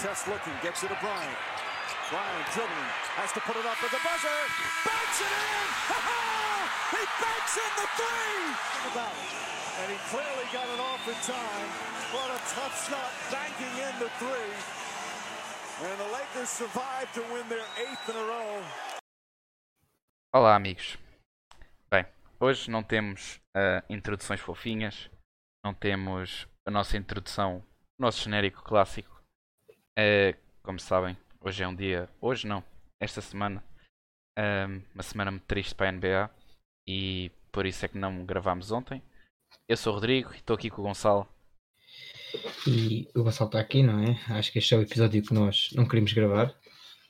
test looking, gets it to Bryant. Bryant dribbling, has to put it up with the buzzer. Banks it in! he banks in the three! About it. And he clearly got it off in time. What a tough shot, banking in the three. And the Lakers survive to win their eighth in a row. Olá, amigos. Bem, hoje não temos uh, introduções fofinhas, não temos a nossa introdução, o nosso genérico clássico. Uh, como sabem, hoje é um dia. Hoje não, esta semana. Uh, uma semana muito triste para a NBA e por isso é que não gravámos ontem. Eu sou o Rodrigo e estou aqui com o Gonçalo. E o Gonçalo está aqui, não é? Acho que este é o episódio que nós não queríamos gravar.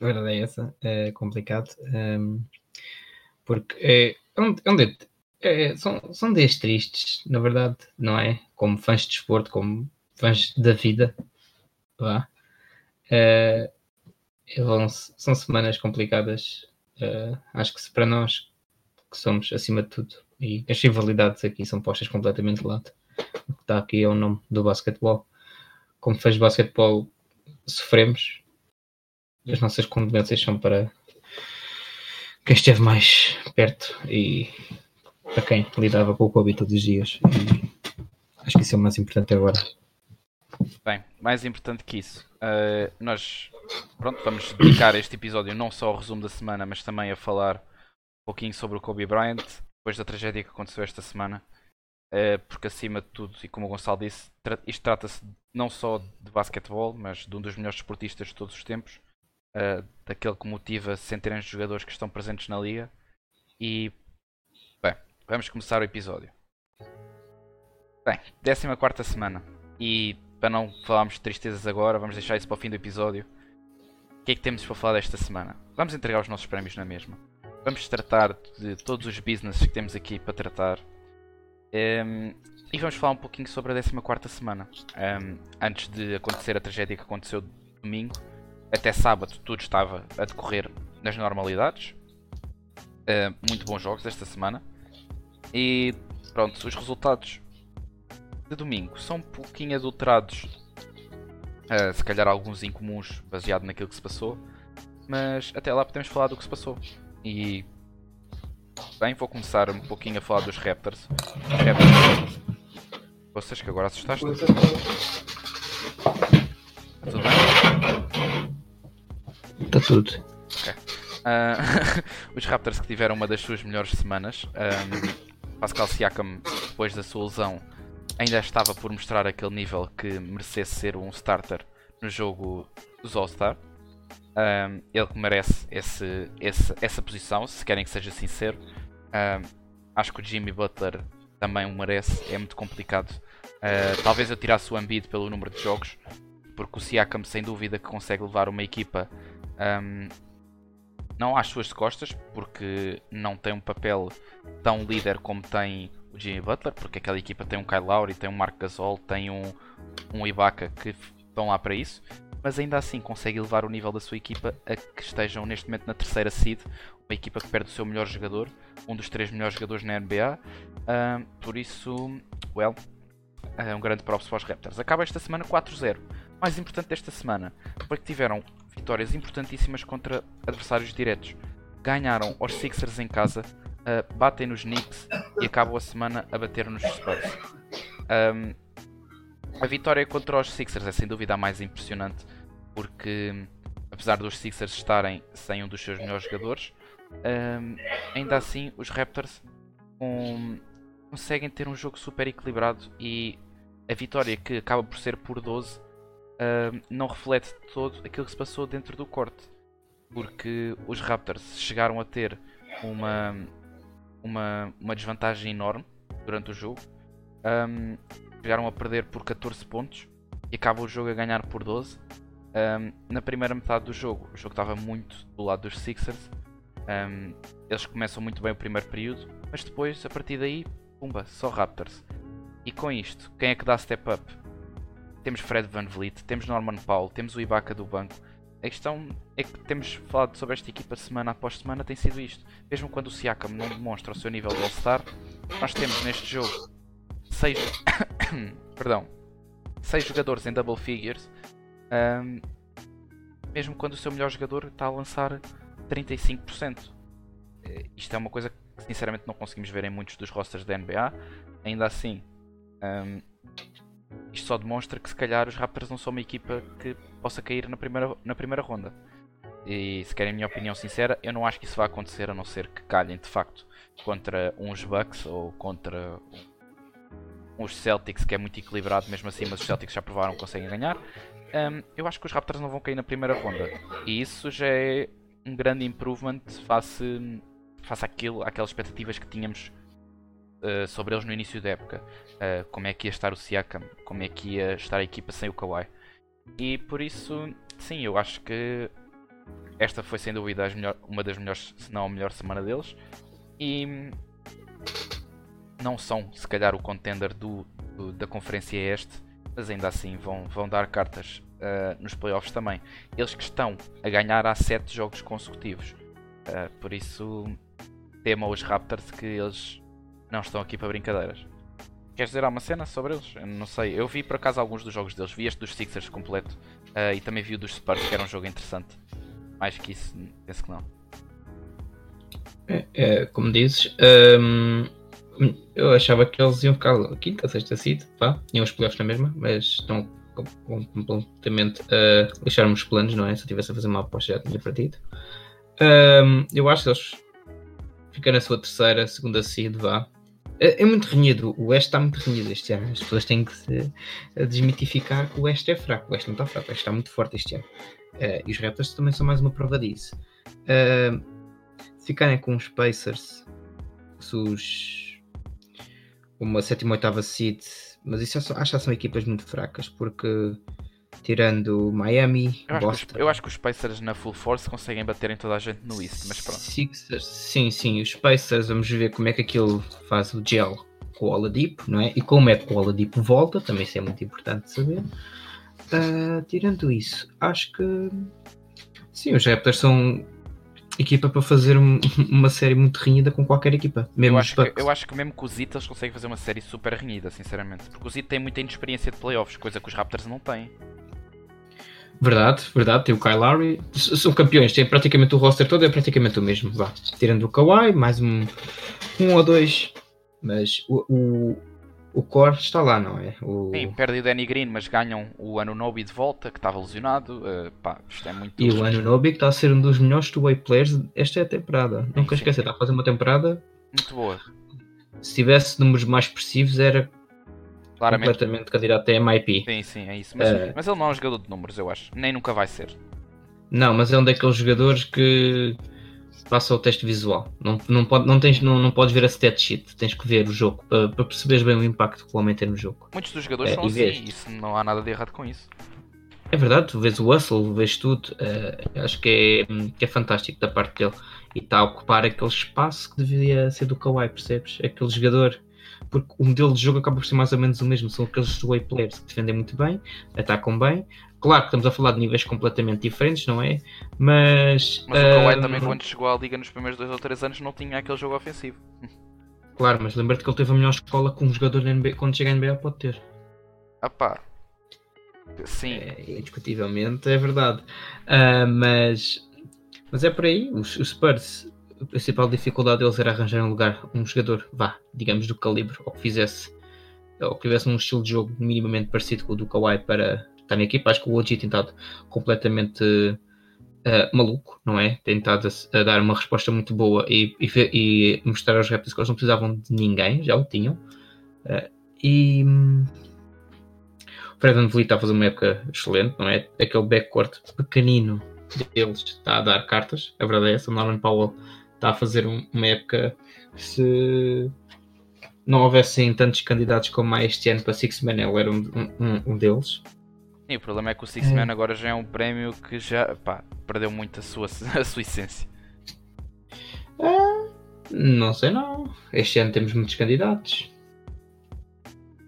A verdade é essa, é complicado. Um, porque é, é um, é um de, é, são, são dias tristes, na verdade, não é? Como fãs de desporto, como fãs da vida. Vá. É, vão, são semanas complicadas. É, acho que para nós, que somos acima de tudo, e as rivalidades aqui são postas completamente de lado. O que está aqui é o nome do basquetebol. Como de basquetebol, sofremos. As nossas condolências são para quem esteve mais perto e para quem lidava com o Covid todos os dias. E acho que isso é o mais importante agora. Bem, mais importante que isso, uh, nós pronto, vamos dedicar este episódio não só ao resumo da semana, mas também a falar um pouquinho sobre o Kobe Bryant, depois da tragédia que aconteceu esta semana. Uh, porque acima de tudo, e como o Gonçalo disse, tra isto trata-se não só de basquetebol, mas de um dos melhores esportistas de todos os tempos uh, daquele que motiva centenas de jogadores que estão presentes na liga. E bem, vamos começar o episódio. Bem, 14 semana. E para não falarmos de tristezas agora, vamos deixar isso para o fim do episódio. O que é que temos para falar desta semana? Vamos entregar os nossos prémios na mesma. Vamos tratar de todos os business que temos aqui para tratar. Um, ehm, e vamos falar um pouquinho sobre a 14 semana. Um, ehm, antes de acontecer a tragédia que aconteceu domingo, até sábado tudo estava a decorrer nas normalidades. Uh, muito bons jogos esta semana. E pronto, os resultados de domingo são um pouquinho adulterados. Uh, se calhar alguns incomuns baseado naquilo que se passou. Mas até lá podemos falar do que se passou. E bem, vou começar um pouquinho a falar dos Raptors. Raptors. Vocês que agora assustaste? Tudo bem? Está tudo. Okay. Uh, os Raptors que tiveram uma das suas melhores semanas. Um, Pascal Siakam, depois da sua lesão, ainda estava por mostrar aquele nível que merecesse ser um starter no jogo dos All-Star. Um, ele que merece esse, esse, essa posição, se querem que seja sincero. Um, acho que o Jimmy Butler também o merece, é muito complicado. Uh, talvez eu tirasse o Embiid pelo número de jogos, porque o Siakam sem dúvida que consegue levar uma equipa um, não às suas costas, porque não tem um papel tão líder como tem o Jimmy Butler, porque aquela equipa tem um Kyle Lowry, tem um Mark Gasol, tem um, um Ibaka que estão lá para isso, mas ainda assim consegue levar o nível da sua equipa a que estejam neste momento na terceira seed, uma equipa que perde o seu melhor jogador, um dos três melhores jogadores na NBA, uh, por isso, well, é um grande props para os Raptors. Acaba esta semana 4-0. Mais importante desta semana foi que tiveram vitórias importantíssimas contra adversários diretos. Ganharam aos Sixers em casa, uh, batem nos Knicks e acabam a semana a bater nos Spurs. Um, a vitória contra os Sixers é sem dúvida a mais impressionante porque apesar dos Sixers estarem sem um dos seus melhores jogadores, um, ainda assim os Raptors um, conseguem ter um jogo super equilibrado e a vitória que acaba por ser por 12 uh, não reflete todo aquilo que se passou dentro do corte. Porque os Raptors chegaram a ter uma, uma, uma desvantagem enorme durante o jogo. Um, chegaram a perder por 14 pontos e acaba o jogo a ganhar por 12. Um, na primeira metade do jogo, o jogo estava muito do lado dos Sixers. Um, eles começam muito bem o primeiro período, mas depois, a partir daí, pumba, só Raptors. E com isto, quem é que dá step up? temos Fred Van Vliet, temos Norman Powell, temos o Ibaka do banco. A questão é que temos falado sobre esta equipa semana após semana tem sido isto. Mesmo quando o Siakam não demonstra o seu nível de All-Star, nós temos neste jogo 6 perdão, seis jogadores em double figures um, mesmo quando o seu melhor jogador está a lançar 35%. Eh, isto é uma coisa que sinceramente não conseguimos ver em muitos dos rosters da NBA. Ainda assim, um, isto só demonstra que se calhar os Raptors não são uma equipa que possa cair na primeira, na primeira ronda. E se querem a minha opinião sincera, eu não acho que isso vá acontecer a não ser que calhem de facto contra uns Bucks ou contra uns Celtics que é muito equilibrado mesmo assim, mas os Celtics já provaram que conseguem ganhar. Um, eu acho que os Raptors não vão cair na primeira ronda. E isso já é um grande improvement face, face àquilo, àquelas expectativas que tínhamos uh, sobre eles no início da época. Uh, como é que ia estar o Siakam, como é que ia estar a equipa sem o Kawhi. E por isso, sim, eu acho que esta foi sem dúvida melhor, uma das melhores, se não a melhor semana deles. E não são, se calhar, o contender do, do da conferência este, mas ainda assim vão, vão dar cartas uh, nos playoffs também. Eles que estão a ganhar há 7 jogos consecutivos. Uh, por isso, tema os Raptors que eles não estão aqui para brincadeiras. Queres dizer alguma cena sobre eles? Eu não sei. Eu vi por acaso alguns dos jogos deles. Vi este dos Sixers completo. Uh, e também vi o dos Spurs, que era um jogo interessante. Mais que isso, penso que não. É, é como dizes, um, eu achava que eles iam ficar quinta, sexta seed, pá, tinham os playoffs na mesma, mas estão completamente a uh, lixar os planos, não é? Se eu estivesse a fazer uma aposta já tinha partido. Um, eu acho que eles ficam na sua terceira, segunda seed, vá. É, é muito renhido, o Oeste está muito renhido este ano. As pessoas têm que se desmitificar que o Oeste é fraco. O Oeste não está fraco, o Oeste está muito forte este ano. Uh, e os Raptors também são mais uma prova disso. Uh, se ficarem com os Pacers, os uma sétima oitava seed, mas isso é acho que são equipas muito fracas, porque tirando Miami, eu Boston. Acho eu acho que os Pacers na full force conseguem bater em toda a gente no East, mas pronto. Sixers, sim, sim, os Pacers, vamos ver como é que aquilo faz o gel com o Oladipo, não é? E como é que o Oladipo volta, também isso é muito importante saber. Uh, tirando isso, acho que sim, os Raptors são equipa para fazer uma série muito renhida com qualquer equipa. Mesmo eu, acho que, eu acho que mesmo com os Zita eles conseguem fazer uma série super renhida, sinceramente. Porque o Zita tem muita inexperiência de playoffs, coisa que os Raptors não têm. Verdade, verdade, tem o Kyle Lowry, são campeões, tem praticamente o roster todo, é praticamente o mesmo, vá. Tirando o Kawhi, mais um, um ou dois, mas o, o, o core está lá, não é? O... Sim, perdem o Danny Green, mas ganham o Anunobi de volta, que estava lesionado. Uh, pá, isto é muito. E o Anunobi que está a ser um dos melhores two-way players esta é a temporada. Sim, Nunca esquecer, está a fazer uma temporada muito boa. Se tivesse números mais expressivos, era Claramente. completamente candidato a MIP. Sim, sim, é isso. Mas, uh... mas ele não é um jogador de números, eu acho. Nem nunca vai ser. Não, mas é um daqueles jogadores que passa o teste visual. Não, não, pode, não, tens, não, não podes ver a stat sheet, tens que ver o jogo para, para perceberes bem o impacto que o homem tem no jogo. Muitos dos jogadores é, são assim, isso não há nada de errado com isso. É verdade, tu vês o hustle, vês tudo, uh, acho que é, que é fantástico da parte dele. E está a ocupar aquele espaço que devia ser do Kawhi, percebes? Aquele jogador porque o modelo de jogo acaba por ser mais ou menos o mesmo. São aqueles way players que defendem muito bem, atacam bem. Claro que estamos a falar de níveis completamente diferentes, não é? Mas. Mas o Kawhi também, quando chegou à liga nos primeiros dois ou três anos, não tinha aquele jogo ofensivo. Claro, mas lembra-te que ele teve a melhor escola que um jogador NBA, quando chega à NBA pode ter. Ah pá. Sim. É, indiscutivelmente é verdade. Uh, mas, mas é por aí. Os, os Spurs a principal dificuldade deles era arranjar um lugar, um jogador, vá, digamos, do calibre, ou que fizesse, ou que tivesse um estilo de jogo minimamente parecido com o do Kawhi para estar na equipa. Acho que o OG tem estado completamente uh, maluco, não é? Tem estado a, a, dar uma resposta muito boa e, e, e, mostrar aos Raptors que eles não precisavam de ninguém, já o tinham. Uh, e hum, o Fred VanVleet está a fazer uma época excelente, não é? Aquele backcourt pequenino deles está a dar cartas, a verdade é essa. O Norman Powell está a fazer uma época se não houvessem tantos candidatos como há este ano para Six Man, ele era um, um, um deles. Sim, o problema é que o Six é. Man agora já é um prémio que já pá, perdeu muito a sua, a sua essência. É, não sei não. Este ano temos muitos candidatos.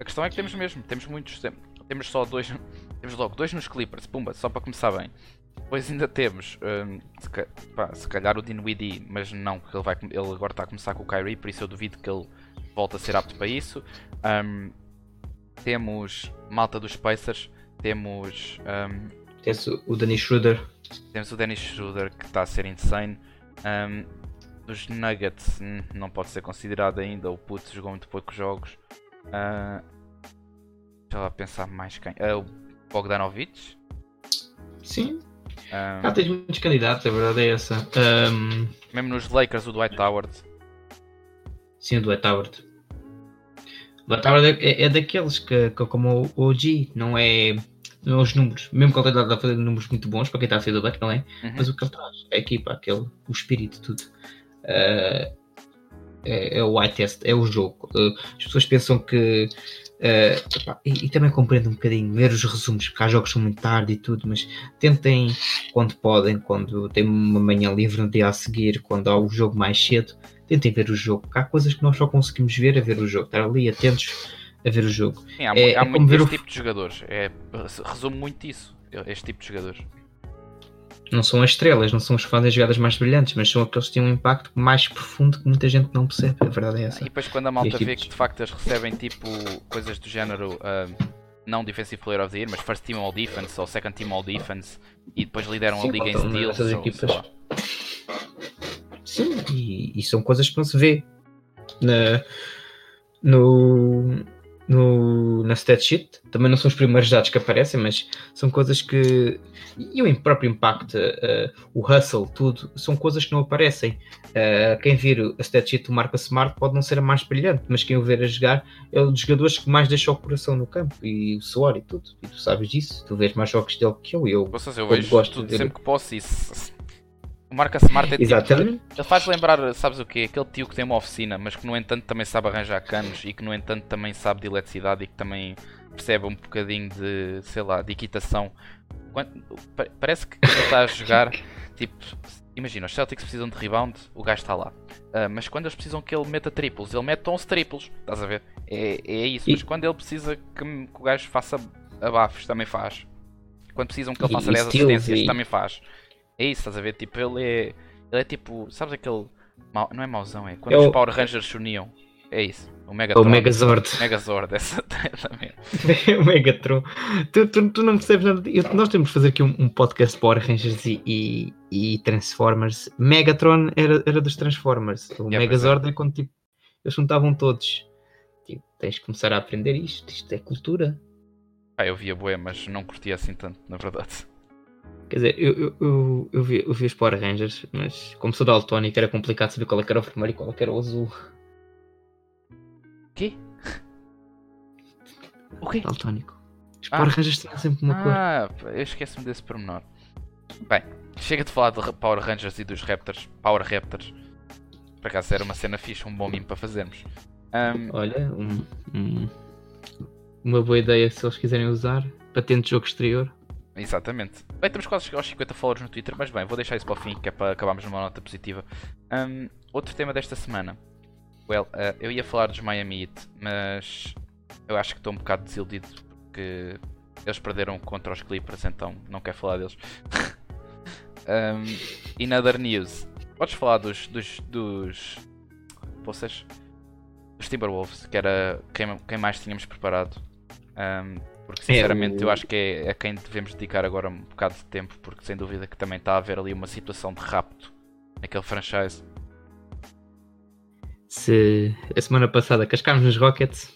A questão é que temos mesmo, temos muitos. Temos só dois. Temos logo dois nos Clippers, pumba, só para começar bem. Depois ainda temos, um, se, pá, se, calhar o Dinwiddie, mas não, porque ele, vai, ele agora está a começar com o Kyrie, por isso eu duvido que ele volte a ser apto para isso. Um, temos malta dos Pacers, temos... Um, Tens o Danny Schroeder. Temos o Dennis Schroeder que está a ser insane. Um, dos Nuggets hum, não pode ser considerado ainda. O Putz jogou muito poucos jogos. Uh, deixa lá pensar mais quem. Uh, o Bogdanovich. Sim. Um, Ah, tens muitos candidatos, a verdade é essa. Um, mesmo nos Lakers, o Dwight Howard. sim, o Dwight Howard. O Dwight Howard é, é- é daqueles que, que como o OG, não é, não é os números. Mesmo que ele esteja a fazer números muito bons para quem está a ser do back, não é? Uhum. Mas o que ele traz, a equipa, aquele, o espírito, tudo. Uh, é, é o eye test, é o jogo. Uh, as pessoas pensam que. Uh, epá, e, e também compreendo um bocadinho, ver os resumos, porque há jogos que são muito tarde e tudo, mas tentem, quando podem, quando têm uma manhã livre no dia a seguir, quando há o jogo mais cedo, tentem ver o jogo. Porque há coisas que nós só conseguimos ver a ver o jogo, estar ali atentos a ver o jogo. Sim, há, É- é há como muito ver o- tipo de jogadores. É, resume muito isso. Este tipo de jogadores. Não são as estrelas, não são os que fazem as jogadas mais brilhantes, mas são aqueles que têm um impacto mais profundo que muita gente não percebe. A verdade é E essa. depois quando a malta vê que de facto eles recebem tipo coisas do género ah, não Defensive Player of the Year, mas First Team All Defense ou Second Team All Defense e depois lideram Sim, a liga em steals ou, equipas. Sim, e, e são coisas que não se vê na, no, no, na stat sheet. Também não são os primeiros dados que aparecem, mas são coisas que. E o próprio impacto, eh, o hustle, tudo, são coisas que não aparecem. Eh, quem vir a stat sheet do Marca Smart pode não ser a mais brilhante, mas quem o ver a jogar é um dos jogadores que mais deixa o coração no campo e o suor e tudo. E tu sabes disso, tu vês mais jogos dele que eu. e eu seja, eu vejo gosto tudo de- sempre que posso isso. O Marca Smart é tipo, Exatamente. Ele faz lembrar, sabes o quê? Aquele tio que tem uma oficina, mas que no entanto também sabe arranjar canos e que no entanto também sabe de eletricidade e que também percebe um bocadinho de, sei lá, de equitação. Quando- pa- parece que quando ele está a jogar, tipo, imagina, os Celtics precisam de rebound, o gajo está lá. Ah, mas quando eles precisam que ele meta triplos, ele mete 11 triplos, estás a ver? É, é isso, E- mas quando ele precisa que, que o gajo faça abafos, também faz. Quando precisam que ele faça e 10 steals, assistências, e- também faz. É isso, estás a ver? Tipo, ele é. Ele é tipo. Sabes aquele. mau- não é mauzão, é. Quando É os Power Rangers se uniam. É isso. O É o Megatron. Megazord. Megazord, essa também. o Megatron. Tu, tu, tu não percebes nada. Eu- nós temos que fazer aqui um, um podcast Power Rangers e, e, e Transformers. Megatron era, era dos Transformers. O é. Megazord é. quando tipo, eles juntavam todos. Tipo, tens que começar a aprender isto. Isto é cultura. Pá, eu via bué, mas não curtia assim tanto, na verdade. Quer dizer, eu, eu, eu, eu, vi, eu vi os Power Rangers, mas como sou daltónico era complicado saber qual é era o vermelho e qual é era o azul. Quê? O quê? Daltónico. Os Ah. Power Rangers tinham sempre uma cor. Ah, eu esqueço-me desse pormenor. Bem, chega de falar de Power Rangers e dos Raptors. Power Raptors. Por acaso era uma cena fixe, um bom mimo para fazermos. Ahm, Olha, um- um- uma boa ideia se eles quiserem usar. Patente de jogo exterior. Exatamente. Bem, estamos quase aos 50 followers no Twitter, mas bem, vou deixar isso para o fim, que é para acabarmos numa nota positiva. Ahm, outro tema desta semana. Well, ah, eu ia falar dos Miami Heat, mas eu acho que estou um bocado desiludido porque eles perderam contra os Clippers, então não quero falar deles. E na other news, podes falar dos. dos. dos. Vocês? Dos Timberwolves, que era quem, quem mais tínhamos preparado. Ahm, porque É, sinceramente eu acho que é a quem devemos dedicar agora um bocado de tempo, porque sem dúvida que também está a haver ali uma situação de rapto naquele franchise. Se a semana passada cascámos nos Rockets,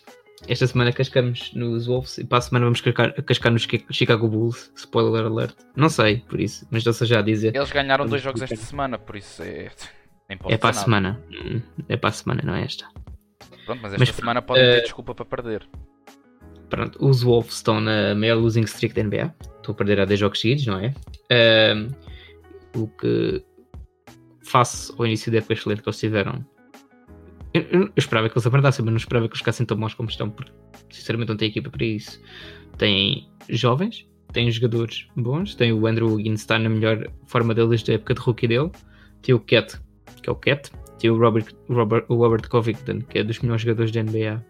esta semana cascamos nos Wolves e para a semana vamos cascar, cascar nos Chi- Chicago Bulls. Spoiler alert. Não sei, por isso, mas já a dizer. Eles ganharam Vamos dois jogos esta explicar. semana, por isso é. Nem É para a nada. semana. Hum, É para a semana, não é esta. Pronto, mas esta Mas, semana podem ter eh, desculpa para perder. Pronto, os Wolves estão na maior losing streak da NBA. Estão a perder há 10 jogos seguidos, não é? Ahm, o que, face ao início da época excelente que eles tiveram, eu, esperava que eles aprendassem, mas não esperava que eles ficassem tão bons como estão, porque sinceramente não tem equipa para isso. Tem jovens, tem jogadores bons, tem o Andrew Wiggins está na melhor forma dele desde a época de rookie dele, tem o Cat, que é o Cat, tem o Robert, Robert, o Robert Covington, que é dos melhores jogadores da NBA.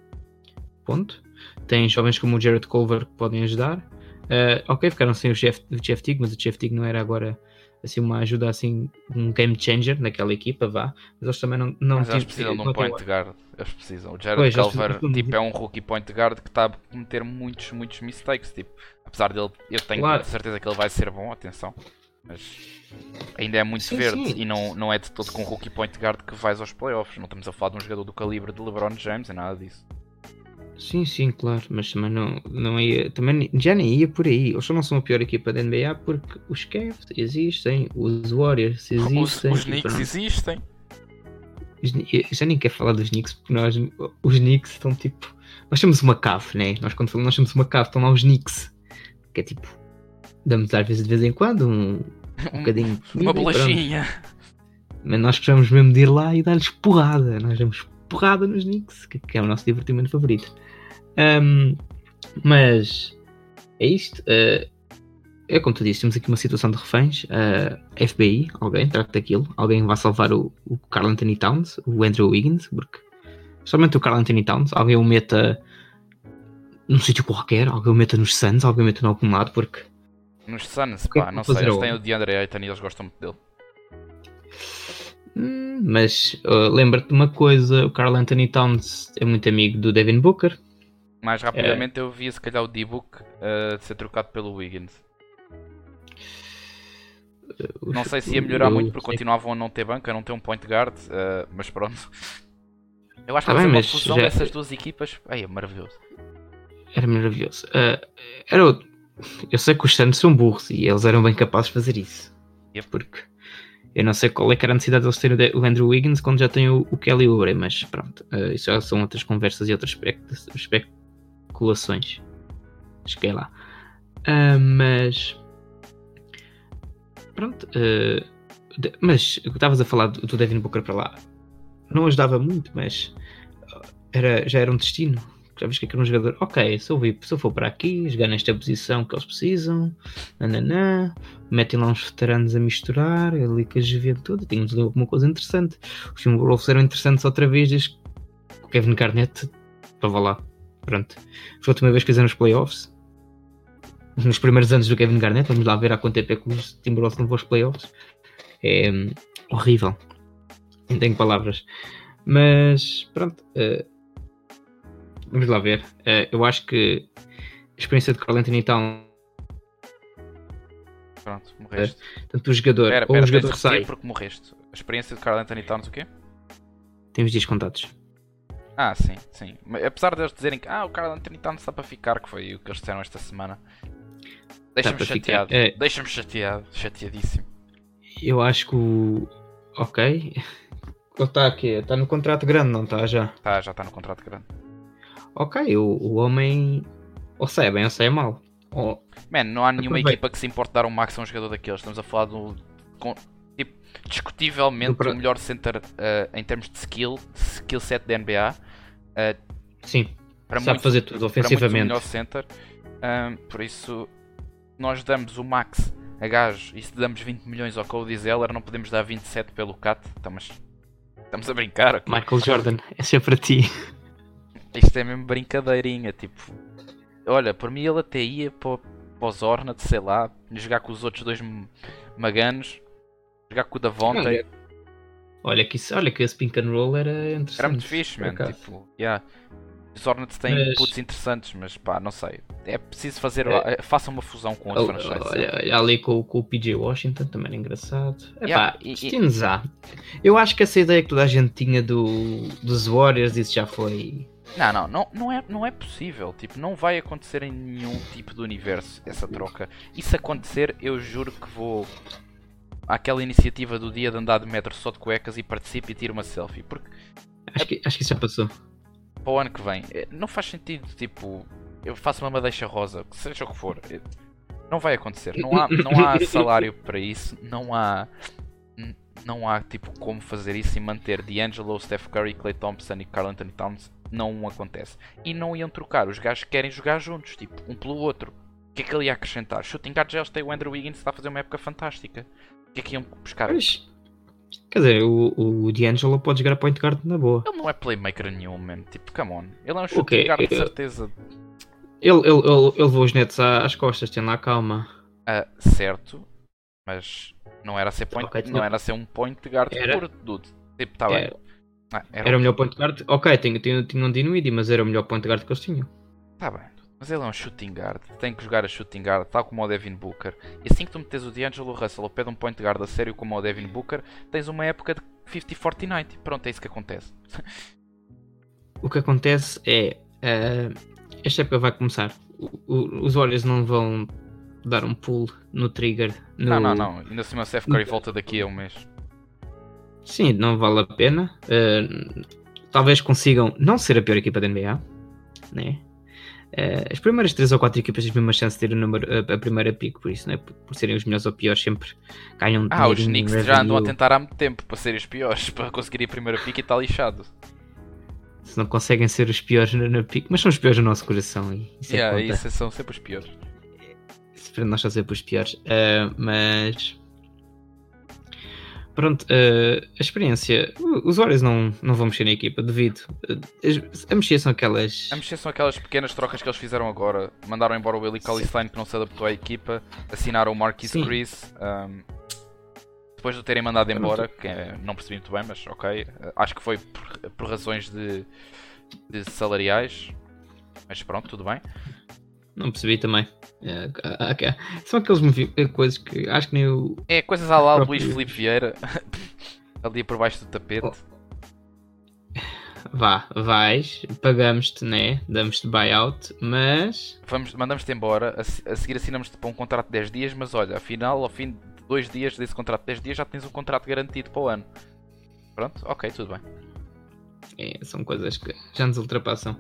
Ponto. Tem jovens como o Jared Culver que podem ajudar. Uh, ok, ficaram sem o Jeff, o Jeff Teague, mas o Jeff Teague não era agora assim uma ajuda assim, um game changer naquela equipa, vá. Mas eles também não, não Mas eles precisam de um point guard. Eles precisam. O Jared Pois, Culver tipo, é um rookie point guard que está a cometer muitos, muitos mistakes. Tipo, apesar dele, eu tenho Claro. certeza que ele vai ser bom, atenção. Mas ainda é muito Sim, verde sim. e não, não é de todo com rookie point guard que vais aos playoffs. Não estamos a falar de um jogador do calibre de LeBron James, é nada disso. Sim, sim, claro, mas também não, não ia, também já nem ia por aí. Eles só não são a pior equipa da NBA porque os Cavs existem, os Warriors Os, existem. os e Knicks pronto. existem. Os já nem quero falar dos Knicks porque nós, os Knicks estão tipo. Nós temos uma cave, né? Nós quando falamos, nós temos uma cave, estão lá os Knicks. Que é tipo. Damos às vezes de vez em quando um, um bocadinho de Uma bolachinha. Mas nós precisamos mesmo de ir lá e dar-lhes porrada. Nós damos porrada nos Knicks, que, que é o nosso divertimento favorito. Ahm, mas é isto. eh, é como tu disse, temos aqui uma situação de reféns. eh, FBI, alguém trata daquilo. Alguém vai salvar o, o Carl Anthony Towns, o Andrew Wiggins, porque somente o Carl Anthony Towns, alguém o meta num sítio qualquer, alguém o meta nos Suns, alguém o meta em algum lado, porque Nos Suns, é pá, não sei. Eles têm o DeAndre Ayton e eles gostam muito dele. Hum, mas uh, lembra-te de uma coisa: o Carl Anthony Towns é muito amigo do Devin Booker. Mais rapidamente eu via se calhar o D-Book uh, ser trocado pelo Wiggins. Não sei se ia melhorar muito porque continuavam a não ter banca, a não ter um point guard, uh, mas pronto. Eu acho que Tá fazer bem, uma mas fusão já- dessas duas equipas, ai, é maravilhoso. Era maravilhoso. Uh, era o- Eu sei que os Suns são burros e eles eram bem capazes de fazer isso. Yep. Porque eu não sei qual é que era a necessidade de eles terem o Andrew Wiggins quando já têm o, o Kelly Oubre, mas pronto, uh, isso já são outras conversas e outras espe- especulações. Cheguei lá. Uh, mas pronto, uh, de- mas estavas a falar do, do Devin Booker para lá não ajudava muito, mas uh, era, já era um destino. Já viste que era um jogador, ok, se eu, vir- se eu for para aqui, jogar nesta posição que eles precisam, nananã, metem lá uns veteranos a misturar, ali com a juventude, tínhamos ali alguma coisa interessante. Os Timberwolves eram interessantes outra vez desde que o Kevin Garnett estava lá. Pronto. Foi a última vez que fizeram os playoffs. Nos primeiros anos do Kevin Garnett, vamos lá ver há quanto tempo é que os Timberwolves não vão aos playoffs. É hum, horrível. Nem tenho palavras. Mas pronto. eh, vamos lá ver. Eh, eu acho que a experiência de Carl Anthony Town, Pronto, morreste. tanto o jogador Espera, ou espera, o jogador sai, porque morreste. A experiência de Carl Anthony Towns o quê? tem os dias contados. Ah, sim, sim. Mas apesar de eles dizerem que ah, o Carl Anthony está para ficar, que foi o que eles disseram esta semana. Deixa-me ficar. chateado. É. Deixa-me chateado. Chateadíssimo. Eu acho que o. Ok. Ele está aqui, está no contrato grande, não está já? Tá, já está no contrato grande. Ok, o, o homem. Ou sai bem ou sai mal. Ou- Man, não há nenhuma Aproveita. equipa que se importe dar um max a um jogador daqueles. Estamos a falar do. Tipo, discutivelmente pro- o melhor center eh, em termos de skill, skill set da NBA. eh, sim, para sabe muitos, fazer tudo para muitos o ofensivamente. melhor center. Ahm, por isso, nós damos o max a gajo e se damos 20 milhões ao Cody Zeller, não podemos dar 27 pelo Cat. Então, mas estamos a brincar. Michael Jordan, é para ti. Isto é mesmo brincadeirinha, tipo. Olha, por mim ele até ia para, para os Hornets, sei lá, jogar com os outros dois maganos, jogar com o Davonte. Olha, olha que, isso, olha que esse pink and roll era interessante. Era muito fixe, por man. acaso. Tipo, yeah. Os Hornets têm Mas- inputs interessantes, mas pá, não sei. É preciso fazer. É. eh, Façam uma fusão com os Olha, franchises. olha, olha ali com, com o PJ Washington também era engraçado. Epá, Yeah, e- destinos há. Eu acho que essa ideia que toda a gente tinha do, dos Warriors, isso já foi. Não, não, não, não, é, não é possível. Tipo, não vai acontecer em nenhum tipo de universo essa troca. E se acontecer, eu juro que vou àquela iniciativa do dia de andar de metro só de cuecas e participo e tiro uma selfie. Porque Acho que, acho que isso já passou. para o ano que vem eh, não faz sentido. Tipo, eu faço uma madeixa rosa, que seja o que for. eh, Não vai acontecer. Não há, não há salário para isso. Não há. Não há tipo como fazer isso e manter D'Angelo, Steph Curry, Clay Thompson e Carl Anthony Towns. Não acontece. E não iam trocar. Os gajos querem jogar juntos, tipo, um pelo outro. O que é que ele ia acrescentar? Shooting guard já têm o Andrew Wiggins está a fazer uma época fantástica. O que é que iam buscar? Mas, quer dizer, o, o D'Angelo pode jogar point guard na boa. Ele não é playmaker nenhum, man. Tipo, come on. Ele é um shooting Ok, guard de certeza. Ele, ele, ele, ele levou os netos às costas, tem lá calma. Ah, certo, mas não era ser point, Ok, não era ser um point guard Era. puro, dude. Tipo, tá bem. Era. Ah, Era o melhor point guard. Ok, tinha, tinha, tinha um Dinwiddie, mas era o melhor point guard que eles tinham. Tá bem. Mas ele é um shooting guard, tem que jogar a shooting guard, tal como o Devin Booker. E assim que tu metes o D'Angelo Russell ao pé de um point guard a sério como o Devin Booker, tens uma época de 50-40-90. Pronto, é isso que acontece. O que acontece é. Uh, esta época vai começar. O, o, os Warriors não vão dar um pull no trigger. No... Não, não, não. Ainda assim o Seth Curry volta daqui a um mês. Sim, não vale a pena. Uh, talvez consigam não ser a pior equipa da NBA, né? Uh, as primeiras 3 ou 4 equipas têm a mesma chance de ter o número, a, a, primeira pick, por isso, né? por, por serem os melhores ou piores, sempre ganham Ah, os Knicks já andam a tentar há muito tempo para serem os piores, para conseguir a primeira pick e está lixado. Se não conseguem ser os piores na, na pick, mas são os piores no nosso coração. E isso, é yeah, é isso são sempre os piores. Nós são sempre os piores. Uh, mas Pronto, uh, a experiência. Os Warriors não, não vão mexer na equipa, devido. a mexer são aquelas. A mexer são aquelas pequenas trocas que eles fizeram agora. Mandaram embora o Willie Cauley-Stein que não se adaptou à equipa. Assinaram o Marquis Chris. Um, depois de o terem mandado embora, que é, não percebi muito bem, mas ok. Acho que foi por, por razões de, de salariais. Mas pronto, tudo bem. Não percebi também. É, são aqueles coisas que acho que nem o. É, coisas à lá próprio... Luís Felipe Vieira ali por baixo do tapete. Oh. Vá, vais, pagamos-te, né? Damos-te buyout, mas. Vamos, mandamos-te embora, a, a seguir assinamos-te para um contrato de 10 dias, mas olha, afinal, ao fim de 2 dias desse contrato de 10 dias já tens um contrato garantido para o ano. Pronto, ok, tudo bem. É, são coisas que já nos ultrapassam.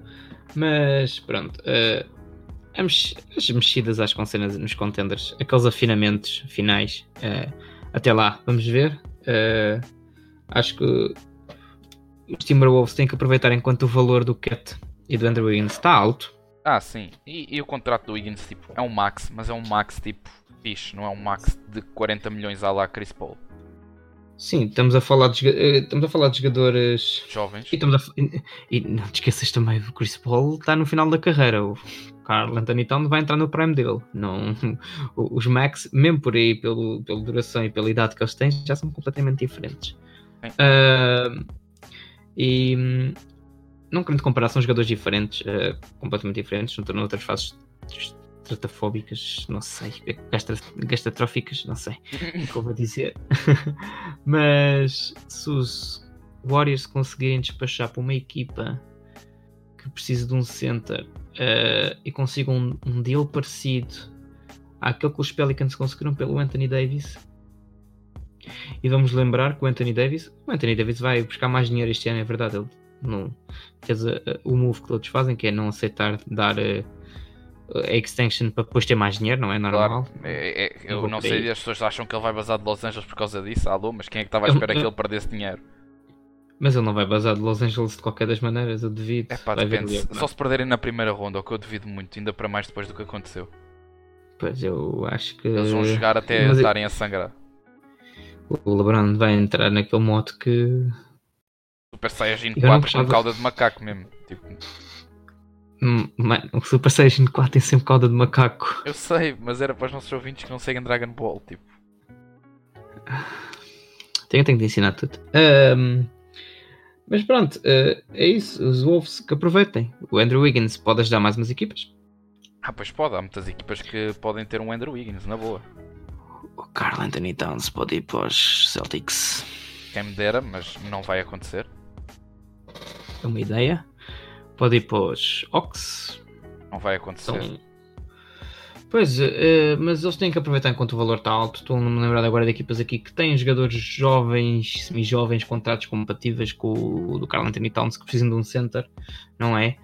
Mas pronto, uh, as mexidas às concenas nos contenders, aqueles afinamentos finais. Uh, até lá, vamos ver. Uh, acho que os Timberwolves têm que aproveitar enquanto o valor do Cat e do Andrew Wiggins está alto. Ah, sim. E, e, o contrato do Wiggins tipo, é um max, mas é um max tipo fixe, não é um max de 40 milhões à lá Chris Paul. Sim, estamos a falar de, eh, estamos a falar de jogadores jovens. E, estamos a, e, e não te esqueças também, o Chris Paul está no final da carreira. O Carl Anthony Town vai entrar no prime dele. Não, os Max, mesmo por aí, pelo, pela duração e pela idade que eles têm, já são completamente diferentes. Uh, e não querendo comparar, são jogadores diferentes, uh, completamente diferentes, não estão noutras fases estratafóbicas, não sei, gastratróficas, não sei como dizer. Mas se os Warriors conseguirem despachar para uma equipa que precisa de um center uh, e consigam um, um deal parecido àquele que os Pelicans conseguiram pelo Anthony Davis. E vamos lembrar que o Anthony Davis, o Anthony Davis vai buscar mais dinheiro este ano, é verdade. Ele não, quer dizer, o move que todos fazem, que é não aceitar dar uh, a extension para depois ter mais dinheiro, não é normal? Claro. É, é, eu não sei, as pessoas acham que ele vai basar de Los Angeles por causa disso, alô, mas quem é que estava à espera eu, que ele perdesse dinheiro? Mas ele não vai basar de Los Angeles de qualquer das maneiras, eu devido. É pá, depende. Só se perderem na primeira ronda, o que eu devido muito, ainda para mais depois do que aconteceu. Pois eu acho que. Eles vão jogar até mas estarem eu... a sangrar. O LeBron vai entrar naquele modo que. Super Saiyajin 4 com cauda de macaco mesmo. Tipo... Hum, mano, o Super Saiyan 4 tem sempre cauda de macaco. Eu sei, mas era para os nossos ouvintes que não seguem Dragon Ball, tipo. Tenho, tenho de ensinar tudo. Um, mas pronto, uh, é isso. Os Wolves que aproveitem. O Andrew Wiggins pode ajudar mais umas equipas. Ah, pois pode. Há muitas equipas que podem ter um Andrew Wiggins, na boa. O Carl Anthony Towns pode ir para os Celtics. Quem me dera, mas não vai acontecer. É uma ideia. Pode ir para os Ox. Não vai acontecer. Então, pois, uh, mas eles têm que aproveitar enquanto o valor está alto. Estou a me lembrar agora de equipas aqui que têm jogadores jovens, semi-jovens, contratos compatíveis com o do Carl Anthony Towns que precisam de um center, não é?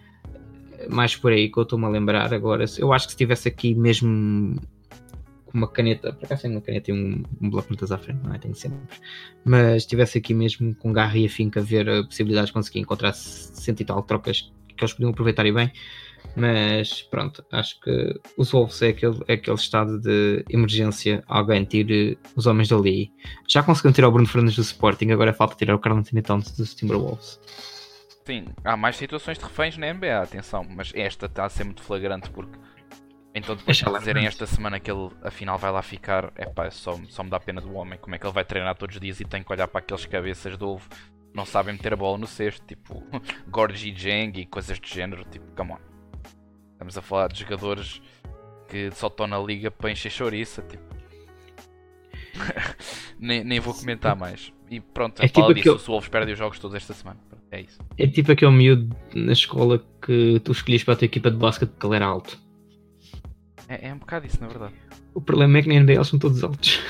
Mais por aí que eu estou-me a lembrar agora. Eu acho que se tivesse aqui mesmo com uma caneta, por acaso tenho uma caneta e um, um bloco de notas à frente, não é? Tenho sempre. Mas estivesse aqui mesmo com garra e afinco a ver a possibilidade de conseguir encontrar cento e tal trocas que eles podiam aproveitar e bem. Mas pronto, acho que os Wolves é aquele, é aquele estado de emergência. Alguém tire os homens dali. Já conseguiram tirar o Bruno Fernandes do Sporting, agora falta tirar o Carl Anthony Towns dos Timberwolves. Sim, há mais situações de reféns na NBA, atenção, mas esta está a ser muito flagrante porque então depois de dizerem esta semana que ele afinal vai lá ficar, é pá, só, só me dá pena do homem, como é que ele vai treinar todos os dias e tem que olhar para aqueles cabeças de ovo não sabem meter a bola no cesto, tipo Gorgie Jeng e coisas do género, tipo, come on. Estamos a falar de jogadores que só estão na liga para encher chouriça, tipo. nem, nem vou comentar mais. E pronto, É tipo disso, aquele- o Wolves perde os jogos todos esta semana. É isso. É tipo aquele miúdo na escola que tu escolhias para a tua equipa de basquete porque ele era alto. É, é um bocado isso, na verdade. O problema é que na NBA eles são todos altos.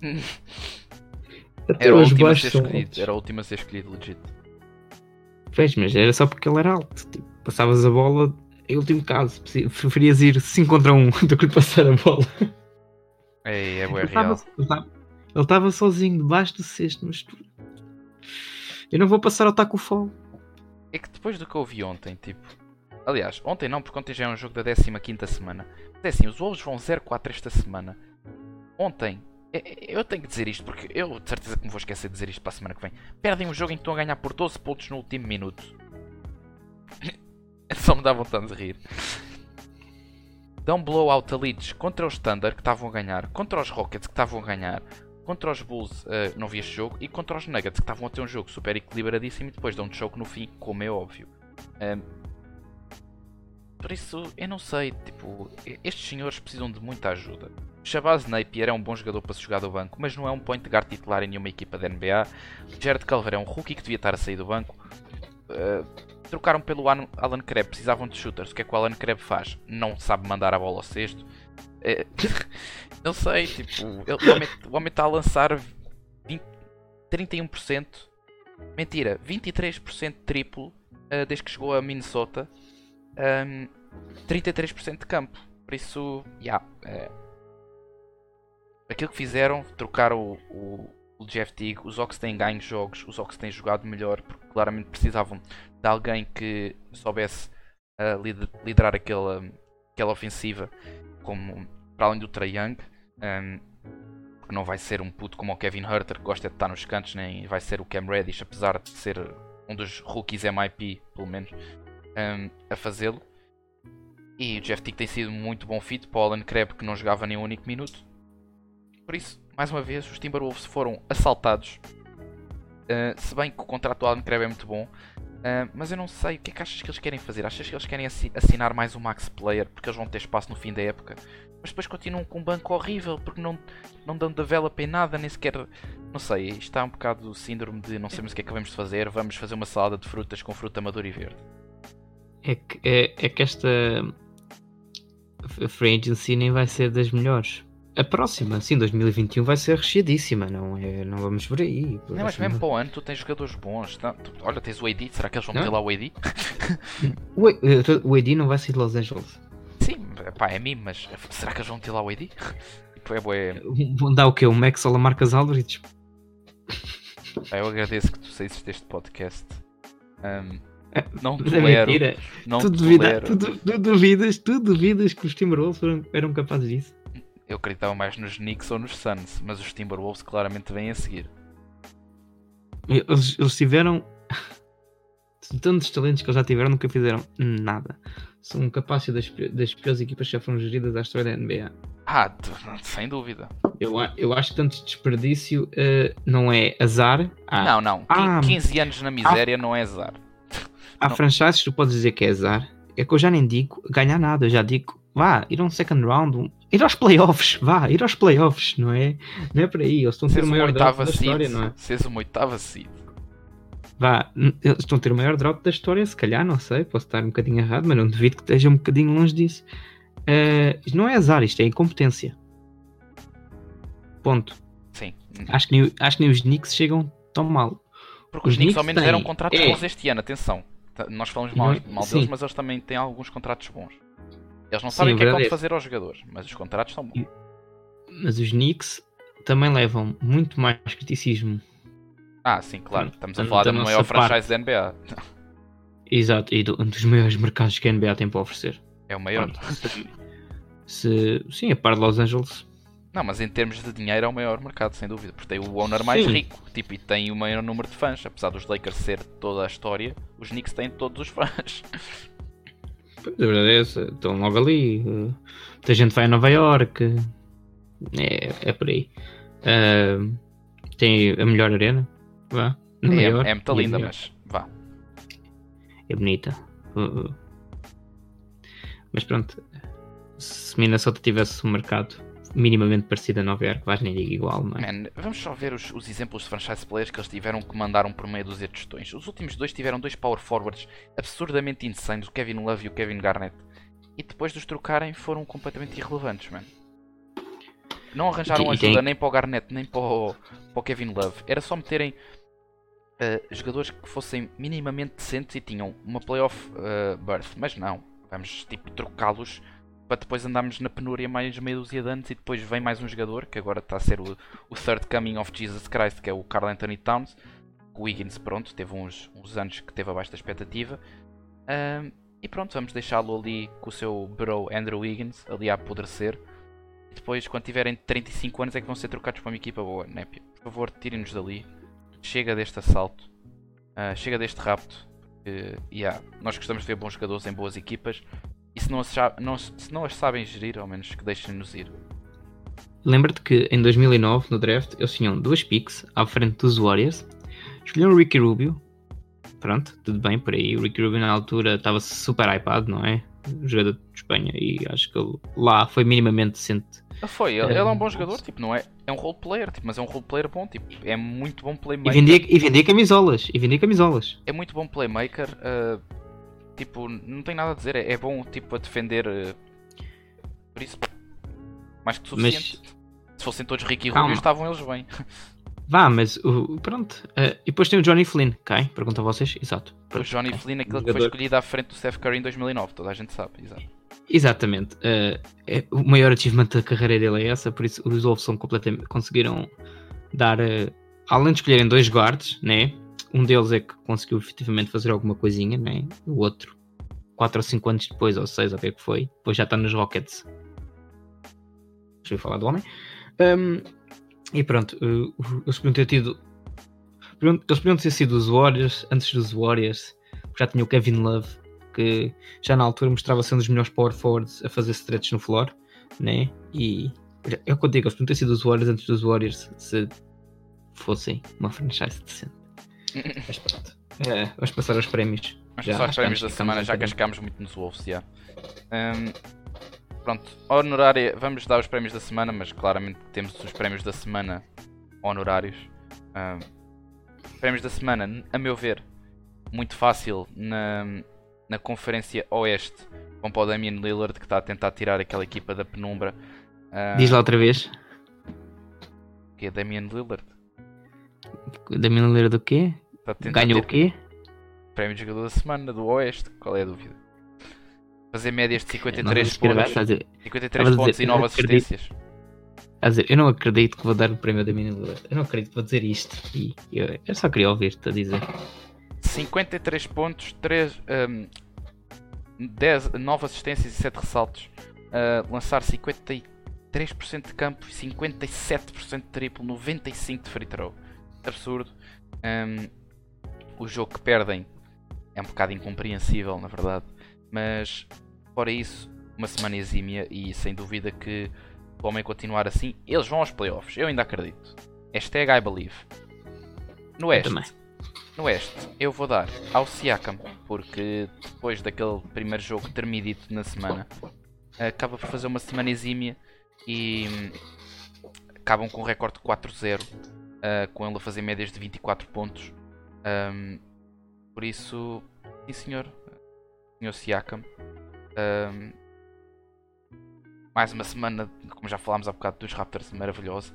Até Era o último a ser escolhido. Era o último a ser escolhido, legit. Pois, mas era só porque ele era alto. Tipo, passavas a bola, em último caso, preferi- preferias ir 5 contra 1 do que lhe passar a bola. É, é bué Ele real. estava- ele estava- ele estava sozinho debaixo do cesto, mas tu... Eu não vou passar ao taco fall. É que depois do que eu vi ontem, tipo. Aliás, ontem não, porque ontem já é um jogo da 15 semana. Mas é assim, os Wolves vão 0-4 esta semana. Ontem, é- é- eu tenho que dizer isto porque eu de certeza que me vou esquecer de dizer isto para a semana que vem. Perdem um jogo em que estão a ganhar por 12 pontos no último minuto. Só me dá vontade de rir. Dão blowout a Leeds contra os Thunder que estavam a ganhar, contra os Rockets que estavam a ganhar, contra os Bulls, eh, não vi este jogo, e contra os Nuggets que estavam a ter um jogo super equilibradíssimo e depois dão um choke no fim, como é óbvio. Ahm, por isso, eu não sei, tipo, estes senhores precisam de muita ajuda. Shabazz Napier é um bom jogador para se jogar do banco, mas não é um point guard titular em nenhuma equipa da NBA. Jared Culver é um rookie que devia estar a sair do banco. Ah, trocaram pelo Alan Kreb, precisavam de shooters. O que é que o Alan Kreb faz? Não sabe mandar a bola ao cesto. É, não sei, tipo, ele- o homem- está a lançar 20, 31%. Mentira, 23% triplo ah, desde que chegou a Minnesota. Ahm, 33% de campo. Por isso, já. é. aquilo que fizeram, trocaram o, o, o Jeff Teague. Os Ox têm ganho jogos, os Ox têm jogado melhor porque claramente precisavam de alguém que soubesse lider- liderar aquela, aquela ofensiva, como para além do Trae Young. ahm, porque não vai ser um puto como o Kevin Herter que gosta de estar nos cantos, nem vai ser o Cam Reddish, apesar de ser um dos rookies MIP, pelo menos, ahm, a fazê-lo. E o Jeff Tick tem sido muito bom fit Alan Kreb que não jogava nem um único minuto. Por isso, mais uma vez, os Timberwolves foram assaltados. Uh, se bem que o contrato do Alan Kreb é muito bom. Uh, mas eu não sei o que é que achas que eles querem fazer. Achas que eles querem assi- assinar mais um Max Player porque eles vão ter espaço no fim da época? Mas depois continuam com um banco horrível porque não, não dão develop em nada, nem sequer. Não sei, isto está um bocado o síndrome de não sabemos o que é que vamos fazer, vamos fazer uma salada de frutas com fruta madura e verde. É que, é, é que esta a free agency nem vai ser das melhores. A próxima, sim, 2021 vai ser recheadíssima, não, é, não vamos por aí. Não, mas mesmo para o ano tu tens jogadores bons. tá? Tu- olha, tens o AD, será que eles vão Não. lá o AD? O, tô- o AD não vai sair de Los Angeles. Sim, pá, é mim, mas será que eles vão meter lá o AD? É. Vão dar o quê? O Max ou a Marcas Aldridge? Eu agradeço que tu saísse deste podcast. Ahm, É, não é tolero, mentira. não tu, duvida, tu, du- tu duvidas, tu duvidas que os Timberwolves eram, eram capazes disso? Eu acreditava mais nos Knicks ou nos Suns, mas os Timberwolves claramente vêm a seguir. Eles, eles tiveram tantos talentos que eles já tiveram, nunca fizeram nada. São capazes das, das piores equipas que já foram geridas à história da NBA. Ah, sem dúvida. Eu, eu acho que tanto desperdício eh, não é azar. Há, Não, não. Ah. 15 anos na miséria não é azar. há não. franchises que tu podes dizer que é azar. É que eu já nem digo ganhar nada, eu já digo vá, ir a um second round, um- ir aos playoffs, vá, ir aos playoffs, não é? Não é por aí, eles estão a ter o maior oitava da história, não é? Seres uma oitava seed. Vá, eles estão a ter o maior drought da história, se calhar, não sei, posso estar um bocadinho errado, mas não duvido que esteja um bocadinho longe disso. Isto não é azar, isto é incompetência. Ponto. Sim. Acho que nem, acho que nem os Knicks chegam tão mal. Porque os Os Knicks ao Knicks menos têm- deram contratos é. bons este ano, atenção. Nós falamos mal, Não- mal sim. deles, mas eles também têm alguns contratos bons. Eles não Sim, sabem o que é que vão é fazer aos jogadores, mas os contratos são bons. Mas os Knicks também levam muito mais criticismo. Ah, sim, claro. Estamos a falar da, da maior nossa parte. franchise da NBA. Exato, e do- um dos maiores mercados que a NBA tem para oferecer. É o maior. Pronto. Se, sim, a par de Los Angeles. Não, mas em termos de dinheiro é o maior mercado, sem dúvida. Porque tem o owner mais Sim. rico. Tipo, e tem o maior número de fãs. Apesar dos Lakers ser toda a história, os Knicks têm todos os fãs. Pois, a verdade é essa, estão logo ali. muita gente vai a Nova York. É, é por aí. Ah, tem a melhor arena. Vá. Nova É, é muito linda, mas vá. É bonita. Uh, uh. Mas pronto, se Minnesota tivesse um mercado minimamente parecido a Nova York, vais nem diga igual, não é? Man, vamos só ver os, os, exemplos de franchise players que eles tiveram que mandaram por meio dos tostões. Os últimos dois tiveram dois power forwards absurdamente insanos, o Kevin Love e o Kevin Garnett. E depois de os trocarem foram completamente irrelevantes, man. Não arranjaram e, ajuda tem... nem para o Garnett, nem para o, para o Kevin Love. Era só meterem uh, jogadores que fossem minimamente decentes e tinham uma playoff uh, berth. Mas não, vamos tipo trocá-los para depois andarmos na penúria mais meia dúzia de anos e depois vem mais um jogador que agora está a ser o, o third coming of Jesus Christ, que é o Carl Anthony Towns. O Wiggins, pronto, teve uns, uns anos que teve abaixo da expectativa. Uh, e pronto, vamos deixá-lo ali com o seu bro Andrew Wiggins, ali a apodrecer. E depois, quando tiverem 35 anos, é que vão ser trocados para uma equipa boa. Népia, por favor, tirem-nos dali. Chega deste assalto. Uh, chega deste rapto. Uh, yeah, nós gostamos de ver bons jogadores em boas equipas. E se não, as, não, se não as sabem gerir, ao menos que deixem-nos ir. Lembra-te que em 2009, no draft, eles tinham duas picks à frente dos Warriors. Escolheram o Ricky Rubio. Pronto, tudo bem por aí. O Ricky Rubio na altura estava super hypado, não é? Jogador de Espanha. E acho que ele lá foi minimamente decente. Foi, ele, ele é um bom jogador, tipo, não é? É um role player, tipo, mas é um role player bom, tipo, é muito bom playmaker. E vendia, e vendia camisolas, e vendia camisolas. É muito bom playmaker. Uh tipo, não tem nada a dizer, é, é bom tipo a defender. Uh, por isso, mais que suficiente. Mas... Se fossem todos Ricky e Rubio, estavam eles bem. Vá, mas uh, pronto. Uh, e depois tem o Johnny Flynn, quem? Pergunta a vocês, exato. Pronto, o Johnny okay. Flynn, aquele que foi escolhido à frente do Steph Curry em 2009, toda a gente sabe, exato. Exatamente. Uh, é, o maior achievement da carreira dele é essa, por isso os Wolves completamente, conseguiram dar, uh, além de escolherem dois guards, né? Um deles é que conseguiu efetivamente fazer alguma coisinha, né? O outro, 4 ou 5 anos depois, ou 6, ou o que é que foi, depois já está nos Rockets. Deixa eu falar do homem. Um, e pronto, uh, eles podiam ter tido. Eles podiam ter sido os Warriors antes dos Warriors, já tinha o Kevin Love, que já na altura mostrava ser um dos melhores power forwards a fazer stretch no floor, né? E eu contigo, eles podiam ter sido os Warriors antes dos Warriors se fossem uma franchise decente. Mas pronto. É, vamos passar aos prémios. Vamos já, passar aos prémios da semana, já cascámos muito nos Wolves, já. Um, pronto, honorária, vamos dar os prémios da semana, mas claramente temos os prémios da semana honorários. Um, prémios da semana, a meu ver, muito fácil na, na Conferência Oeste. Vão para o Damian Lillard que está a tentar tirar aquela equipa da penumbra. Um, Diz lá outra vez. Que é Damian Lillard. Damian Lillard do quê? Ganhou o quê? Prémio de jogador da semana do Oeste, qual é a dúvida? Fazer médias de 53 pontos, 53 pontos e 9 assistências. A dizer, eu não acredito que vou dar o prémio da minha Eu não acredito que vou dizer isto. E eu, eu só queria ouvir-te a dizer. 53 pontos, 3, um, 10, 9 assistências e 7 ressaltos. Uh, lançar 53% de campo e 57% de triplo, 95% de free throw. Absurdo. Um, o jogo que perdem é um bocado incompreensível, na verdade. Mas, fora isso, uma semana exímia e sem dúvida que o homem continuar assim, eles vão aos playoffs. Eu ainda acredito. Hashtag I believe. No Oeste, no Oeste, eu vou dar ao Siakam, porque depois daquele primeiro jogo termidito na semana, acaba por fazer uma semana exímia e hum, acabam com um recorde de 4-0, uh, com ele a fazer médias de 24 pontos. Um, por isso, sim senhor, senhor Siakam. Um, mais uma semana, como já falámos há bocado, dos Raptors maravilhosa.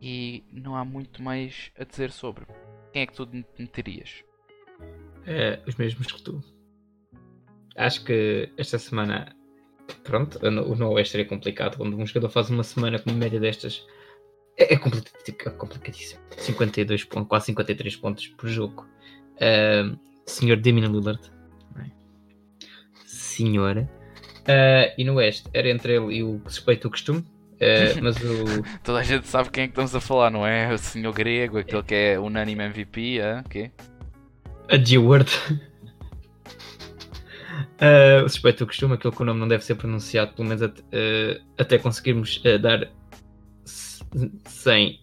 E não há muito mais a dizer sobre. Quem é que tu meterias? É, os mesmos que tu. Acho que esta semana, pronto, o no Oeste seria complicado. Quando um jogador faz uma semana com uma média destas, é, é, é complicadíssimo. 52 pontos, quase 53 pontos por jogo. Uh, senhor Damian Lillard. É? Senhora. Uh, e no Oeste era entre ele e o suspeito o costume. Uh, mas o... Toda a gente sabe quem é que estamos a falar, não é? O senhor grego, aquele que é unânime MVP, é? Okay. A G-Word. Uh, o suspeito o costume, aquele que o nome não deve ser pronunciado, pelo menos at, até conseguirmos dar sem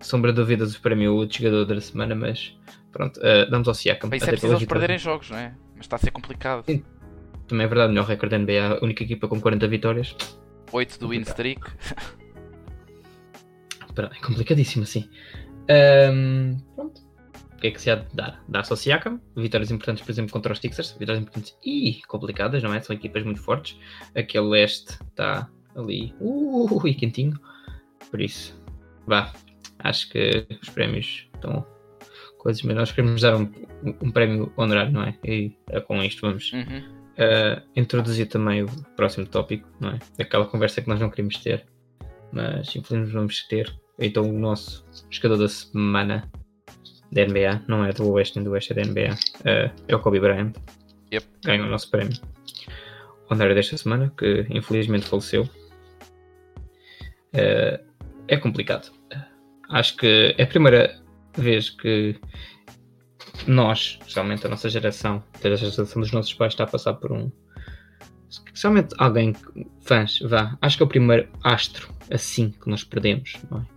sombra de dúvidas o prémio o jogador da semana, mas pronto, uh, damos ao Siakam. Mas isso é preciso eles perderem jogos, não é? Mas está a ser complicado. também é verdade, melhor recorde da NBA, a única equipa com 40 vitórias. 8 do win streak. É complicadíssimo assim. Ahm, pronto. O que é que se há de dar? Dar-se ao Siakam, vitórias importantes, por exemplo, contra os Sixers, vitórias importantes e complicadas, não é? São equipas muito fortes. Aquele leste está ali, uh, e quentinho. Por isso, vá. Acho que os prémios estão coisas, mas nós queremos dar um, um prémio honorário, não é? E é com isto vamos Uhum. uh, introduzir também o próximo tópico, não é? Aquela conversa que nós não queríamos ter, mas infelizmente vamos ter. Então o nosso jogador da semana da NBA, não é do Oeste nem do Oeste, é da NBA, uh, é o Kobe Bryant. Yep. Ganha o nosso prémio. Honorário desta semana, que infelizmente faleceu. Uh, é complicado. Acho que é a primeira vez que nós, especialmente a nossa geração, a geração dos nossos pais, está a passar por um. Especialmente alguém, fãs, vá. Acho que é o primeiro astro assim que nós perdemos, não é?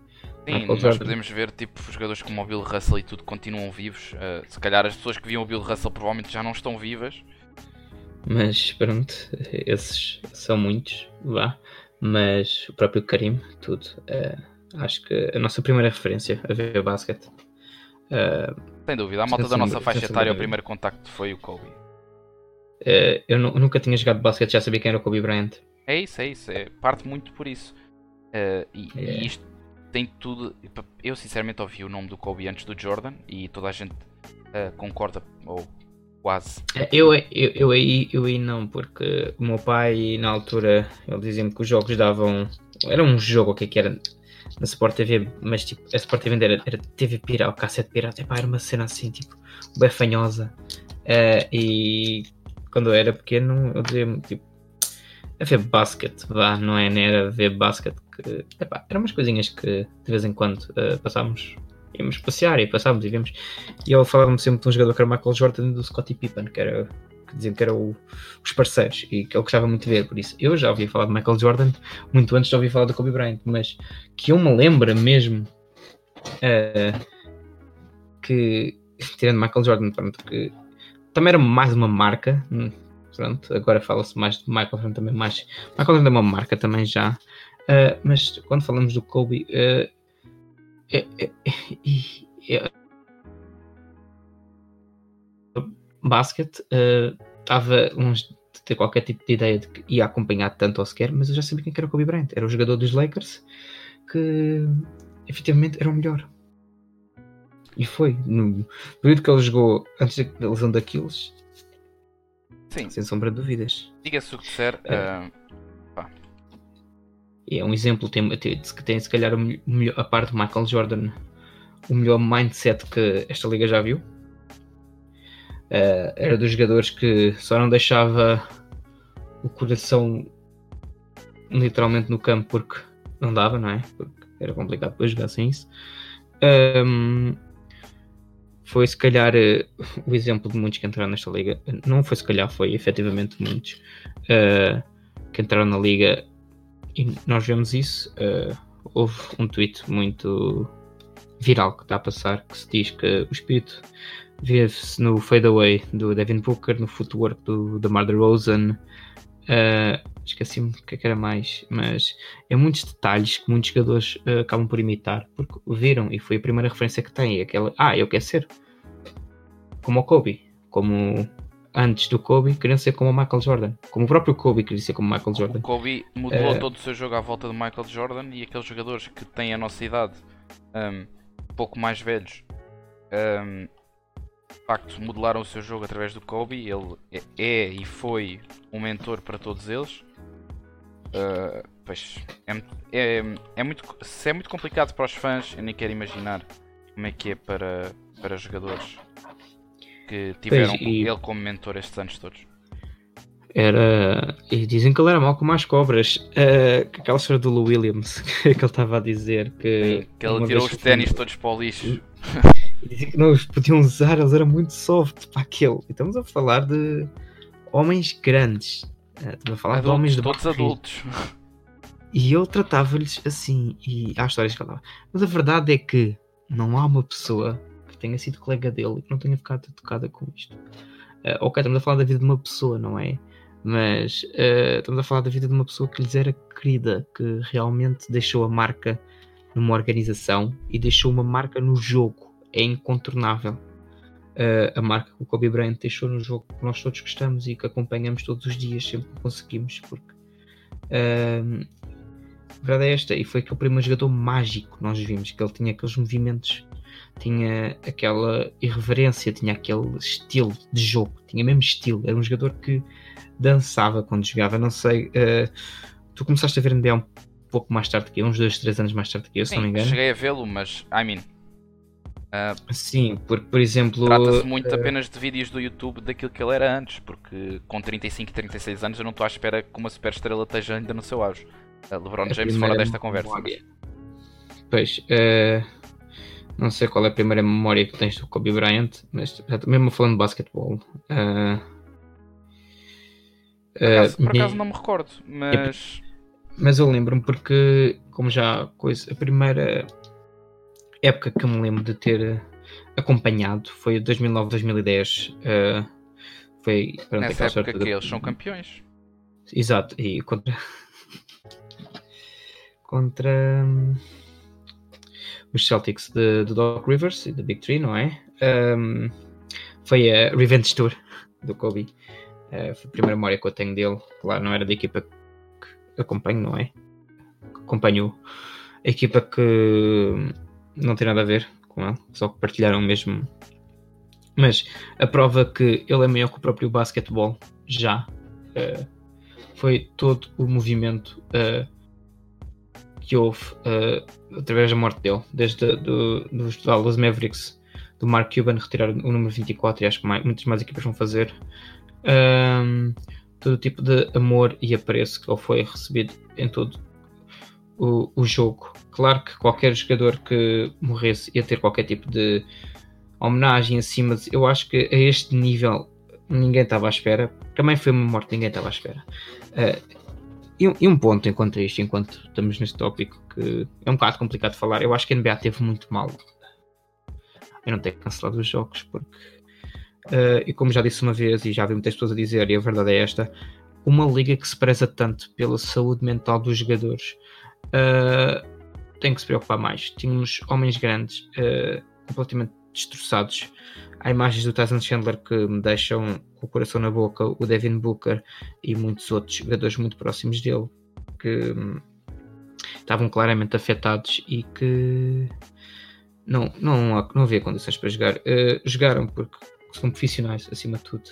Sim, nós podemos ver tipo jogadores como o Bill Russell e tudo continuam vivos. Uh, se calhar as pessoas que viam o Bill Russell provavelmente já não estão vivas. Mas pronto, esses são muitos, vá. Mas o próprio Karim, tudo. eh, acho que a nossa primeira referência a ver basquete. eh, Sem dúvida, a malta da nossa faixa etária, o primeiro contacto foi o Kobe. eh, eu nu- nunca tinha jogado basquete, já sabia quem era o Kobe Bryant. É isso, é isso, é parte muito por isso. Uh, e, É. e isto tem tudo. Eu sinceramente ouvi o nome do Kobe antes do Jordan e toda a gente uh, concorda, ou quase. Eh, Eu, eu, eu, aí, eu aí não, porque o meu pai, na altura, ele dizia-me que os jogos davam. Era um jogo, o que é que era? Na Sport TV, mas tipo, a Sport TV era, era TV pirata, cassete pirata, epá, era uma cena assim, tipo, bem fanhosa. Eh, e quando eu era pequeno, eu dizia-me, tipo, a ver basquete, vá, não é? Nem era ver basquete, que, epá, eram umas coisinhas que de vez em quando eh, passávamos, íamos passear e passávamos e vimos. E ele falava-me sempre de um jogador que era o Michael Jordan do Scottie Pippen, que era que diziam que eram os parceiros e que ele gostava muito de ver, por isso eu já ouvi falar de Michael Jordan muito antes de ouvir falar do Kobe Bryant, mas que eu me lembro mesmo eh, que tirando Michael Jordan, pronto, que também era mais uma marca, hum, pronto, agora fala-se mais de Michael Jordan também mais, Michael Jordan é uma marca também já, eh, mas quando falamos do Kobe eh, é- é- é- é- basquete eh, estava longe de ter qualquer tipo de ideia de que ia acompanhar tanto ou sequer, mas eu já sabia quem que era o Kobe Bryant. Era o jogador dos Lakers que efetivamente era o melhor. E foi. No período que ele jogou antes da lesão daqueles, Sim, sem sombra de dúvidas. diga-se o que disser. É. uh, é um exemplo, tem, tem, tem se calhar melhor, a parte do Michael Jordan, o melhor mindset que esta liga já viu. Eh, era dos jogadores que só não deixava o coração literalmente no campo porque não dava, não é? Porque era complicado depois jogar sem isso. Ahm, foi se calhar eh, o exemplo de muitos que entraram nesta liga. Não foi se calhar, foi efetivamente muitos eh, que entraram na liga e nós vemos isso. eh, houve um tweet muito viral que está a passar que se diz que o espírito vê-se no fadeaway do Devin Booker, no footwork do DeMar DeRozan. eh, Esqueci-me o que é que era mais, mas é muitos detalhes que muitos jogadores eh, acabam por imitar porque viram e foi a primeira referência que têm. Aquela, ah, eu quero ser como o Kobe, como antes do Kobe, queriam ser como o Michael Jordan, como o próprio Kobe queria ser como o Michael Jordan. O Kobe modelou Eh, todo o seu jogo à volta de Michael Jordan e aqueles jogadores que têm a nossa idade, um, pouco mais velhos, um, de facto modelaram o seu jogo através do Kobe. Ele é, é e foi um mentor para todos eles. Uh, pois é, é, é muito, se é muito complicado para os fãs, eu nem quero imaginar como é que é para, para jogadores que tiveram e- ele como mentor estes anos todos. Era. E dizem que ele era mau como as cobras. Uh, aquela história do Lou Williams que ele estava a dizer que. Que ele tirou os ténis todos para o lixo. E dizia que não os podiam usar, eles eram muito soft para aquele. E estamos a falar de homens grandes. Uh, Estamos a falar de Adultos, homens de todos adultos. E eu tratava-lhes assim. E há histórias que ele dava. Mas a verdade é que não há uma pessoa tenha sido colega dele e que não tenha ficado tocada com isto. Uh, ok, estamos a falar da vida de uma pessoa, não é? Mas uh, estamos a falar da vida de uma pessoa que lhes era querida, que realmente deixou a marca numa organização e deixou uma marca no jogo. É incontornável. Uh, a marca que o Kobe Bryant deixou no jogo que nós todos gostamos e que acompanhamos todos os dias, sempre que conseguimos, porque a verdade é esta, e foi aquele primeiro jogador mágico que nós vimos, que ele tinha aqueles movimentos, tinha aquela irreverência, tinha aquele estilo de jogo, tinha mesmo estilo, era um jogador que dançava quando jogava, não sei, uh, tu começaste a ver NBA um pouco mais tarde que eu, uns 2, 3 anos mais tarde que eu, Sim, se não me engano. cheguei a vê-lo, mas, I mean, Uh, Sim, porque, por exemplo. Trata-se muito uh, apenas de vídeos do YouTube daquilo que ele era antes, porque com 35 e 36 anos eu não estou à espera que uma super estrela esteja ainda no seu auge. Uh, LeBron James fora desta conversa. Mas... Pois, não sei qual é a primeira memória que tens do Kobe Bryant, mas mesmo falando de basquetebol. por acaso, por acaso não me recordo, mas. Mas eu lembro-me porque, como já coisa, a primeira época que eu me lembro de ter acompanhado foi 2009-2010. Uh, foi Nessa época que de... eles são campeões. Exato, e contra. contra um, os Celtics de, Doc Rivers e da Big Three, não é? Um, foi a Revenge Tour do Kobe. Uh, foi a primeira memória que eu tenho dele. Claro, não era da equipa que acompanho, não é? Acompanho a equipa que não tem nada a ver com ele, só que partilharam mesmo. Mas a prova que ele é maior que o próprio basquetebol já uh, foi todo o movimento uh, que houve uh, através da morte dele, desde do, dos Dallas Mavericks do Mark Cuban retirar o número 24 e acho que mais, muitas mais equipas vão fazer. Um, todo tipo de amor e apreço que ele foi recebido em todo o, o jogo. Claro que qualquer jogador que morresse ia ter qualquer tipo de homenagem acima de. Eu acho que a este nível ninguém estava à espera. Também foi uma morte ninguém estava à espera. Uh, e, e, um ponto enquanto isto, enquanto estamos neste tópico, que é um bocado complicado de falar, eu acho que a NBA teve muito mal eu não ter cancelado os jogos, porque, uh, e como já disse uma vez, e já vi muitas pessoas a dizer, e a verdade é esta, uma liga que se preza tanto pela saúde mental dos jogadores, uh, tem que se preocupar mais. Tínhamos homens grandes uh, completamente destroçados. Há imagens do Tyson Chandler que me deixam com o coração na boca, o Devin Booker e muitos outros jogadores muito próximos dele que hum, estavam claramente afetados e que não, não, não havia condições para jogar. Uh, jogaram porque são profissionais, acima de tudo.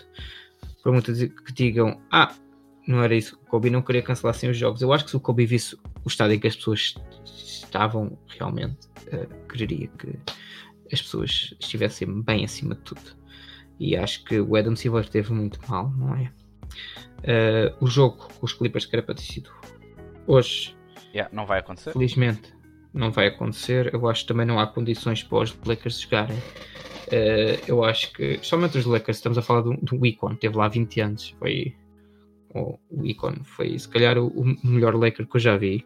Por muito que digam, ah, não era isso. O Kobe não queria cancelar sem os jogos. Eu acho que se o Kobe visse o estado em que as pessoas estavam, realmente uh, quereria que as pessoas estivessem bem acima de tudo. E acho que o Adam Silver teve muito mal, não é? Uh, o jogo com os Clippers que era para ter sido hoje. Yeah, não vai acontecer. Felizmente não vai acontecer. Eu acho que também não há condições para os Lakers jogarem. Uh, eu acho que, somente os Lakers, estamos a falar do, do Icon, teve lá 20 anos. Foi o, o ícone. Foi se calhar o, o, melhor Laker que eu já vi.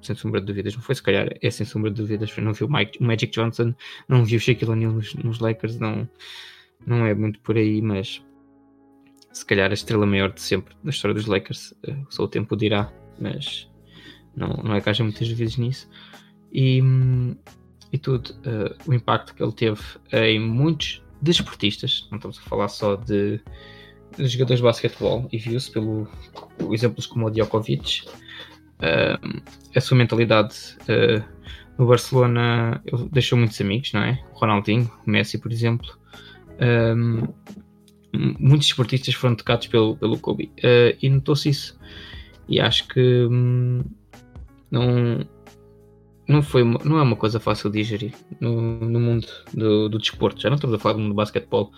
Sem sombra de dúvidas. Não foi se calhar, é sem sombra de dúvidas. Não vi o, Mike, o Magic Johnson, não vi o Shaquille O'Neal nos, nos, Lakers. Não, não é muito por aí, mas se calhar a estrela maior de sempre na história dos Lakers. Uh, só o tempo dirá, mas não, não é que haja muitas vezes nisso. E, e tudo, uh, o impacto que ele teve em muitos desportistas, não estamos a falar só de jogadores de basquetebol e viu-se pelo exemplos como o Djokovic uh, a sua mentalidade uh, no Barcelona ele deixou muitos amigos, não é? Ronaldinho, Messi, por exemplo. Um, muitos esportistas foram tocados pelo, pelo Kobe uh, e notou-se isso. E acho que um, não, não, foi não é uma coisa fácil de digerir no, no mundo do, do desporto. Já não estamos a falar do mundo do basquetebol,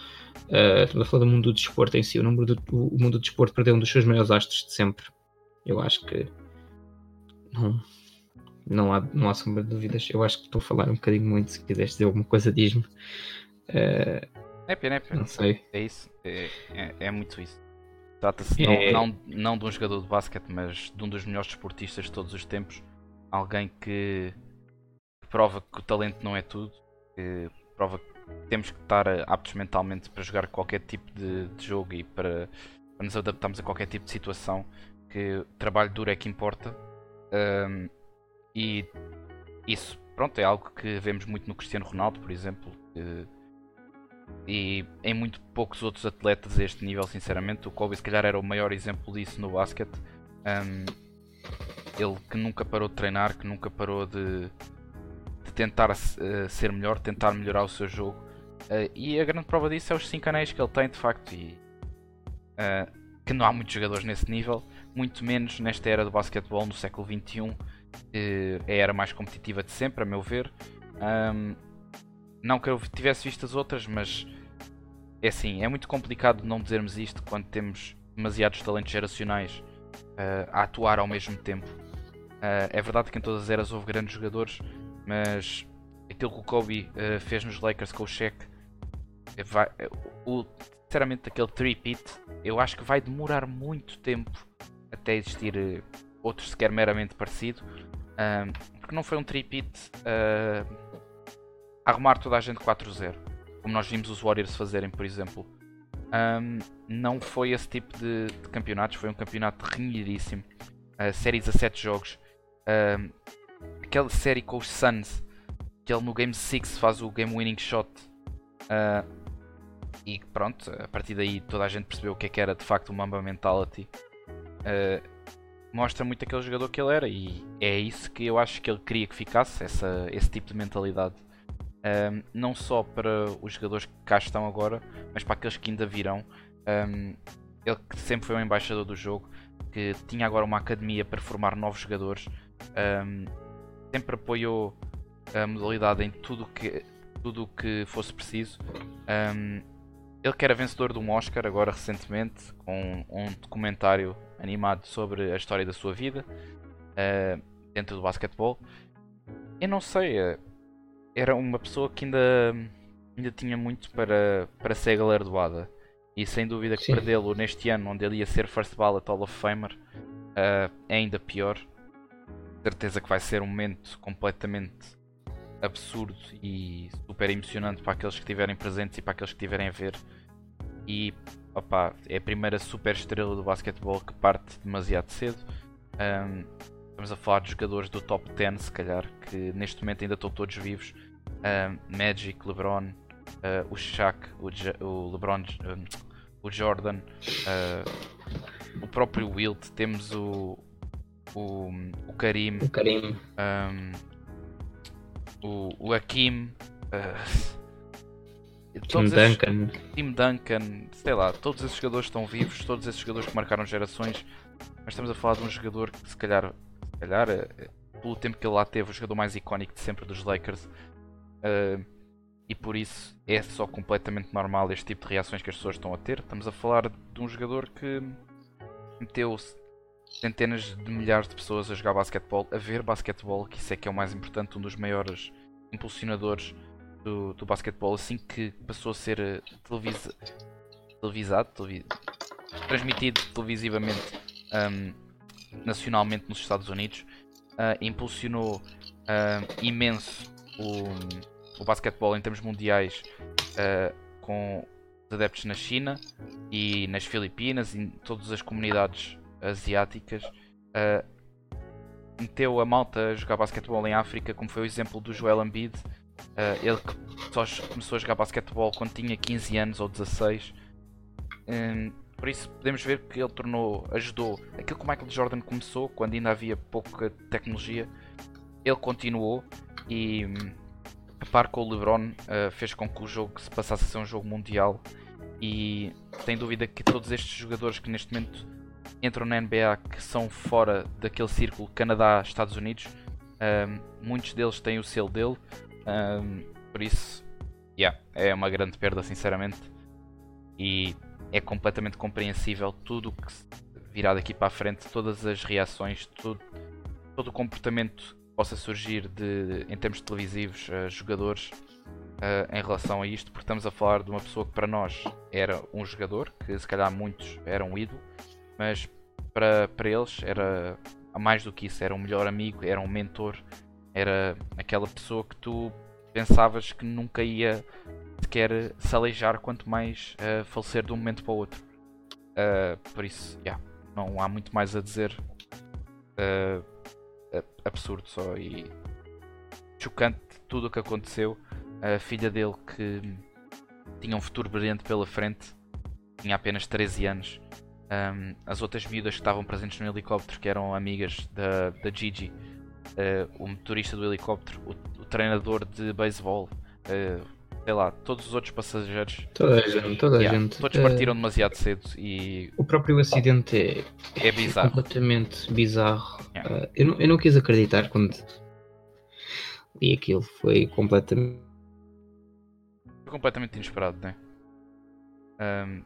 Uh, estamos a falar do mundo do desporto em si. O, número do, o mundo do desporto perdeu um dos seus maiores astros de sempre. Eu acho que não, não, há, não há sombra de dúvidas. Eu acho que estou a falar um bocadinho muito. Se quiseres dizer alguma coisa, diz-me. Uh, é pena, é pena. Não sei. É isso. É, é, é muito isso. Trata-se é... não, não, não de um jogador de basquete, mas de um dos melhores desportistas de todos os tempos. Alguém que prova que o talento não é tudo. Que prova que temos que estar aptos mentalmente para jogar qualquer tipo de, de jogo e para para nos adaptarmos a qualquer tipo de situação, que trabalho duro é que importa. Um, e isso, pronto, é algo que vemos muito no Cristiano Ronaldo, por exemplo. Que, e em muito poucos outros atletas a este nível, sinceramente. O Kobe, se calhar, era o maior exemplo disso no basquete. Um, ele que nunca parou de treinar, que nunca parou de, de tentar uh, ser melhor, tentar melhorar o seu jogo. Uh, e a grande prova disso é os 5 anéis que ele tem, de facto. E, uh, que não há muitos jogadores nesse nível, muito menos nesta era do basquetebol no século XXI, é a era mais competitiva de sempre, a meu ver. Um, não que eu tivesse visto as outras, mas é assim, é muito complicado não dizermos isto quando temos demasiados talentos geracionais uh, a atuar ao mesmo tempo. Uh, é verdade que em todas as eras houve grandes jogadores, mas aquilo que o Kobe uh, fez nos Lakers com o Shaq, vai, o, sinceramente, aquele three-peat, eu acho que vai demorar muito tempo até existir outro sequer meramente parecido, porque não foi um three-peat arrumar toda a gente 4-0, como nós vimos os Warriors fazerem, por exemplo. Um, não foi esse tipo de, de, campeonatos, foi um campeonato renhidíssimo. Uh, séries a 7 jogos. Uh, aquela série com os Suns, que ele no Game 6 faz o game winning shot. Uh, e pronto, a partir daí toda a gente percebeu o que é que era de facto o Mamba Mentality. Uh, mostra muito aquele jogador que ele era e é isso que eu acho que ele queria que ficasse, essa, esse tipo de mentalidade um, não só para os jogadores que cá estão agora, mas para aqueles que ainda virão. Um, ele que sempre foi um embaixador do jogo, que tinha agora uma academia para formar novos jogadores, um, sempre apoiou a modalidade em tudo que, tudo que fosse preciso. ele que era vencedor de um Oscar agora recentemente, com um documentário animado sobre a história da sua vida uh, dentro do basquetebol. Eu não sei, uh, era uma pessoa que ainda, ainda tinha muito para, para ser galardoada. E sem dúvida que perdê-lo neste ano, onde ele ia ser First Ballot Hall of Famer, uh, é ainda pior. Certeza que vai ser um momento completamente absurdo e super emocionante para aqueles que estiverem presentes e para aqueles que estiverem a ver. E opa, é a primeira super estrela do basquetebol que parte demasiado cedo. Um, estamos a falar de jogadores do top 10, se calhar, que neste momento ainda estão todos vivos uh, Magic, LeBron, uh, o Shaq, o, o LeBron, um, o Jordan, uh, o próprio Wilt, temos o, o, o Karim, o, Karim. Um, o, o Hakim, Tim Duncan. Tim Duncan, sei lá, todos esses jogadores estão vivos, todos esses jogadores que marcaram gerações, mas estamos a falar de um jogador que se calhar, se calhar pelo tempo que ele lá teve, o jogador mais icónico de sempre dos Lakers, Uh, e por isso é só completamente normal este tipo de reações que as pessoas estão a ter. Estamos a falar de um jogador que meteu centenas de milhares de pessoas a jogar basquetebol, a ver basquetebol, que isso é que é o mais importante, um dos maiores impulsionadores do, do basquetebol, assim que passou a ser eh, televisa, televisado, televis, transmitido televisivamente um, nacionalmente nos Estados Unidos, uh, impulsionou uh, imenso o o basquetebol em termos mundiais uh, com os adeptos na China e nas Filipinas e em todas as comunidades asiáticas. Meteu a malta a jogar basquetebol em África, como foi o exemplo do Joel Embiid. Ele só começou a jogar basquetebol quando tinha 15 anos ou 16. Um, por isso podemos ver que ele tornou, ajudou aquilo que o Michael Jordan começou quando ainda havia pouca tecnologia. Ele continuou e a par com o LeBron, uh, fez com que o jogo se passasse a ser um jogo mundial. E sem dúvida que todos estes jogadores que neste momento entram na NBA, que são fora daquele círculo Canadá-Estados Unidos, uh, muitos deles têm o selo dele. Uh, por isso, yeah, é uma grande perda, sinceramente. E é completamente compreensível tudo o que virá daqui para a frente, todas as reações, tudo, todo o comportamento possa surgir de, em termos televisivos uh, jogadores uh, em relação a isto, porque estamos a falar de uma pessoa que para nós era um jogador, que se calhar muitos eram um ídolo, mas para, para eles era mais do que isso, era um melhor amigo, era um mentor, era aquela pessoa que tu pensavas que nunca ia sequer se aleijar, quanto mais uh, falecer de um momento para o outro. Uh, por isso, yeah, não há muito mais a dizer. Uh, absurdo só e chocante tudo o que aconteceu. A filha dele que tinha um futuro brilhante pela frente, tinha apenas 13 anos. Um, as outras miúdas que estavam presentes no helicóptero, que eram amigas da, da Gigi, uh, o motorista do helicóptero, o, o treinador de beisebol, uh, sei lá, todos os outros passageiros. Toda a gente, toda yeah, a gente. Todos partiram uh, demasiado cedo e. O próprio acidente é, é bizarro. completamente bizarro. Yeah. eu, não, eu não quis acreditar quando li aquilo, foi completamente. Foi completamente inesperado, né? Um,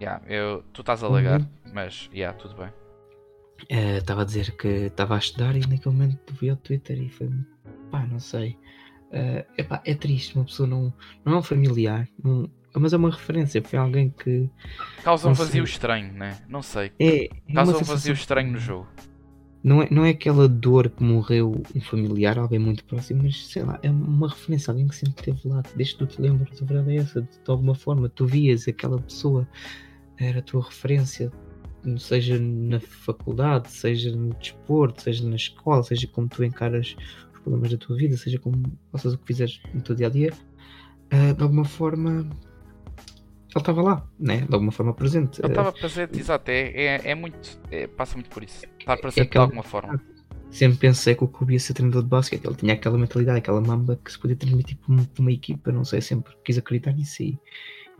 yeah, eu, tu estás a lagar, uhum. mas yeah, tudo bem. Estava uh, a dizer que estava a estudar e naquele momento vi o Twitter e foi pá, não sei. Uh, epá, é triste, uma pessoa não, não é um familiar, não, mas é uma referência, foi alguém que. Causa um vazio sei. estranho, né? Não sei. É, é Causa um vazio estranho no jogo. Não é, não é aquela dor que morreu um familiar, alguém muito próximo, mas sei lá, é uma referência, alguém que sempre esteve lá, desde que tu te lembras, a verdade é essa, de, de alguma forma, tu vias aquela pessoa, era a tua referência, seja na faculdade, seja no desporto, seja na escola, seja como tu encaras problemas da tua vida, seja como faças o que fizeres no teu dia a dia, uh, de alguma forma ele estava lá, né? de alguma forma presente. Ele estava presente, exato, é, é, é muito, é, passa muito por isso, estar presente é aquela, de alguma forma. Sempre pensei que o Kobe ia ser treinador de basquete, ele tinha aquela mentalidade, aquela mamba que se podia transmitir para uma, uma equipa, não sei, sempre quis acreditar nisso e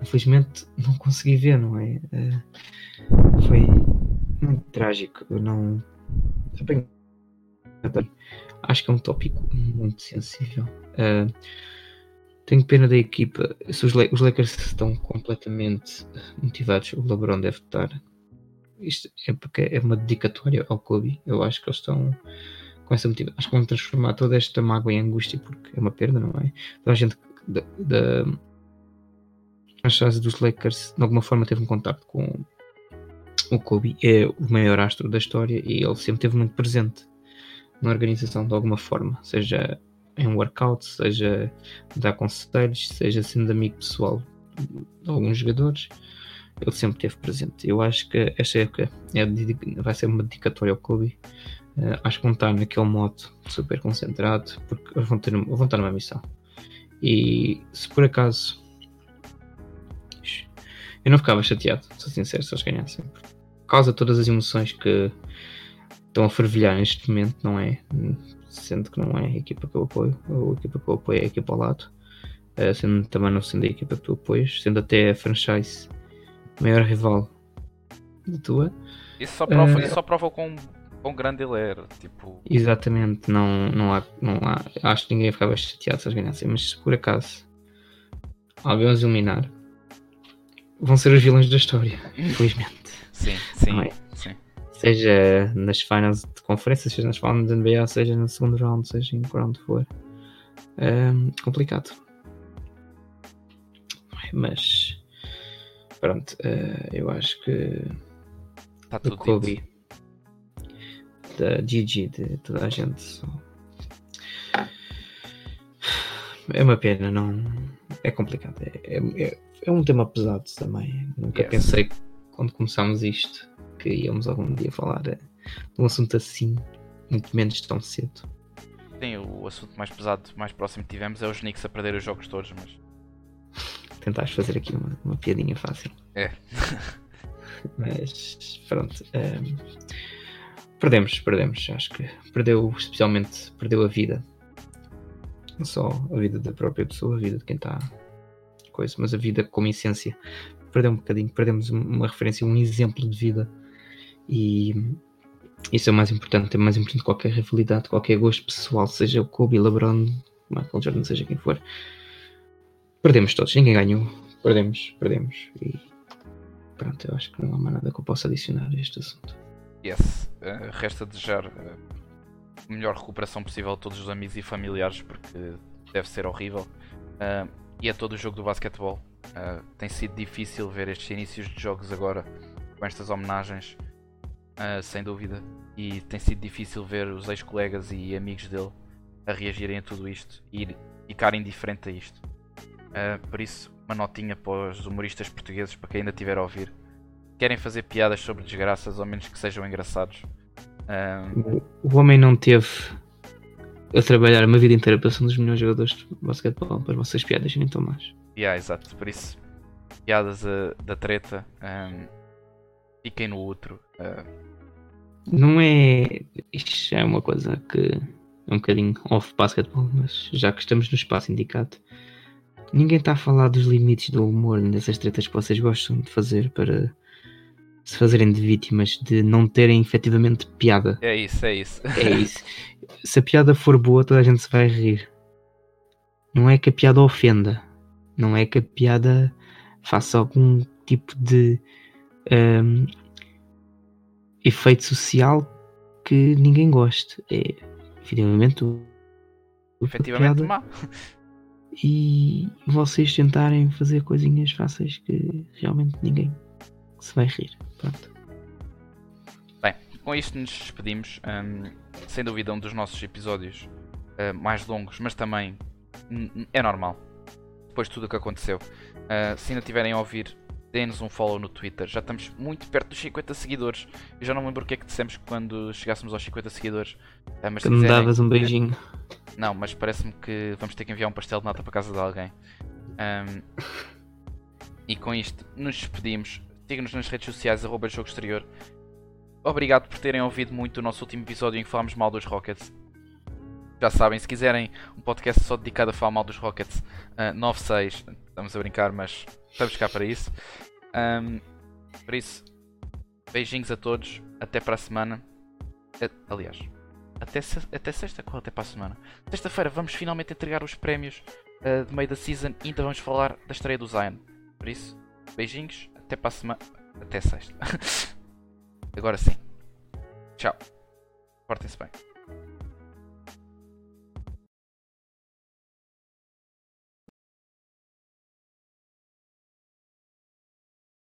infelizmente não consegui ver, não é? Uh, foi muito trágico, eu não. Acho que é um tópico muito sensível. Uh, tenho pena da equipa. Se os, os Lakers estão completamente motivados, o LeBron deve estar. Isto é porque é uma dedicatória ao Kobe. Eu acho que eles estão com essa motivação. Acho que vão transformar toda esta mágoa em angústia porque é uma perda, não é? A gente da, da dos Lakers de alguma forma teve um contato com o Kobe. É o maior astro da história e ele sempre esteve muito presente na organização de alguma forma, seja em workout, seja dar conselhos, seja sendo amigo pessoal de alguns jogadores, ele sempre esteve presente. Eu acho que esta época é, vai ser uma dedicatória ao Kobe. Uh, acho que vão estar naquele modo super concentrado, porque vão, ter, vão estar numa missão. E se por acaso eu não ficava chateado, sou sincero, se eles ganhassem. Causa todas as emoções que estão a fervilhar neste momento, não é? sendo que não é a equipa que eu apoio, a equipa que eu apoio é a equipa ao lado, uh, sendo também não sendo a equipa que tu apoias, sendo até a franchise maior rival da tua. Isso só prova, uh, isso só prova com quão grande ele era. Tipo... Exatamente, não, não, há, não há. Acho que ninguém ficava chateado se eles ganhassem, mas se por acaso alguém os eliminar, vão ser os vilões da história, infelizmente. Sim, sim. É? Seja nas finals de conferência, seja nas finals de NBA, seja no segundo round, seja em qual for. Um, complicado. Mas pronto, uh, eu acho que tá do Kobe, dito. da Gigi, de toda a gente. Só... É uma pena, não. É complicado. É, é, é um tema pesado também. Nunca yes. pensei quando começámos isto que íamos algum dia falar de um assunto assim, muito menos tão cedo. Sim, o assunto mais pesado, mais próximo que tivemos é os Knicks a perder os jogos todos, mas. Tentaste fazer aqui uma, uma piadinha fácil. É. mas pronto. Um, ehm, perdemos, perdemos. Acho que perdeu, especialmente, perdeu a vida. Não só a vida da própria pessoa, a vida de quem está coisa, mas a vida como essência. Perdeu um bocadinho, perdemos uma referência, um exemplo de vida e isso é o mais importante, é mais importante que qualquer rivalidade, qualquer gosto pessoal, seja o Kobe, LeBron, Michael Jordan, seja quem for. Perdemos todos, ninguém ganhou. Perdemos, perdemos. E pronto, eu acho que não há mais nada que eu possa adicionar a este assunto. Yes, uh, resta desejar uh, a melhor recuperação possível a todos os amigos e familiares, porque deve ser horrível. Uh, e a todo o jogo do basquetebol. tem sido difícil ver estes inícios de jogos agora com estas homenagens uh, sem dúvida. E tem sido difícil ver os ex-colegas e amigos dele a reagirem a tudo isto e ficarem indiferente a isto. Uh, por isso, uma notinha para os humoristas portugueses, para quem ainda tiver a ouvir. querem fazer piadas sobre desgraças, ao menos que sejam engraçados. Um, O homem não teve a trabalhar uma vida inteira para ser um dos melhores jogadores de basquetebol para vocês piadas nem tão mais. yeah, exato, por isso, piadas uh, da treta, um, fiquem no outro. uh, Não é. Isto é uma coisa que é um bocadinho off basquetebol, mas já que estamos no espaço indicado, ninguém está a falar dos limites do humor nessas tretas que vocês gostam de fazer para se fazerem de vítimas de não terem efetivamente piada. é isso, é isso. É isso. Se a piada for boa, toda a gente se vai rir. Não é que a piada ofenda. Não é que a piada faça algum tipo de hum, efeito social que ninguém goste. É efetivamente o, Efetivamente má. e vocês tentarem fazer coisinhas fáceis que realmente ninguém se vai rir. Pronto. Com isto nos despedimos. um, sem dúvida, um dos nossos episódios uh, mais longos, mas também é normal. Depois de tudo o que aconteceu. Uh, se ainda tiverem a ouvir, deem-nos um follow no Twitter. Já estamos muito perto dos 50 seguidores. Eu já não me lembro o que é que dissemos quando chegássemos aos 50 seguidores. Uh, mas Que me quiserem- davas um beijinho. Não, mas parece-me que vamos ter que enviar um pastel de nata para casa de alguém. Um, e com isto nos despedimos. Sigam-nos nas redes sociais, arroba jogo exterior. Obrigado por terem ouvido muito o nosso último episódio em que falámos mal dos Rockets. Já sabem, se quiserem um podcast só dedicado a falar mal dos Rockets, uh, 96, estamos a brincar, mas estamos cá para isso. Um, por isso, beijinhos a todos, até para a semana. Aliás, até, até sexta, qual até para a semana? Sexta-feira vamos finalmente entregar os prémios uh, de meio da season e ainda vamos falar da estreia do Zion. Por isso, beijinhos, até para a semana. Até sexta. Agora sim. Tchau. Portem-se bem.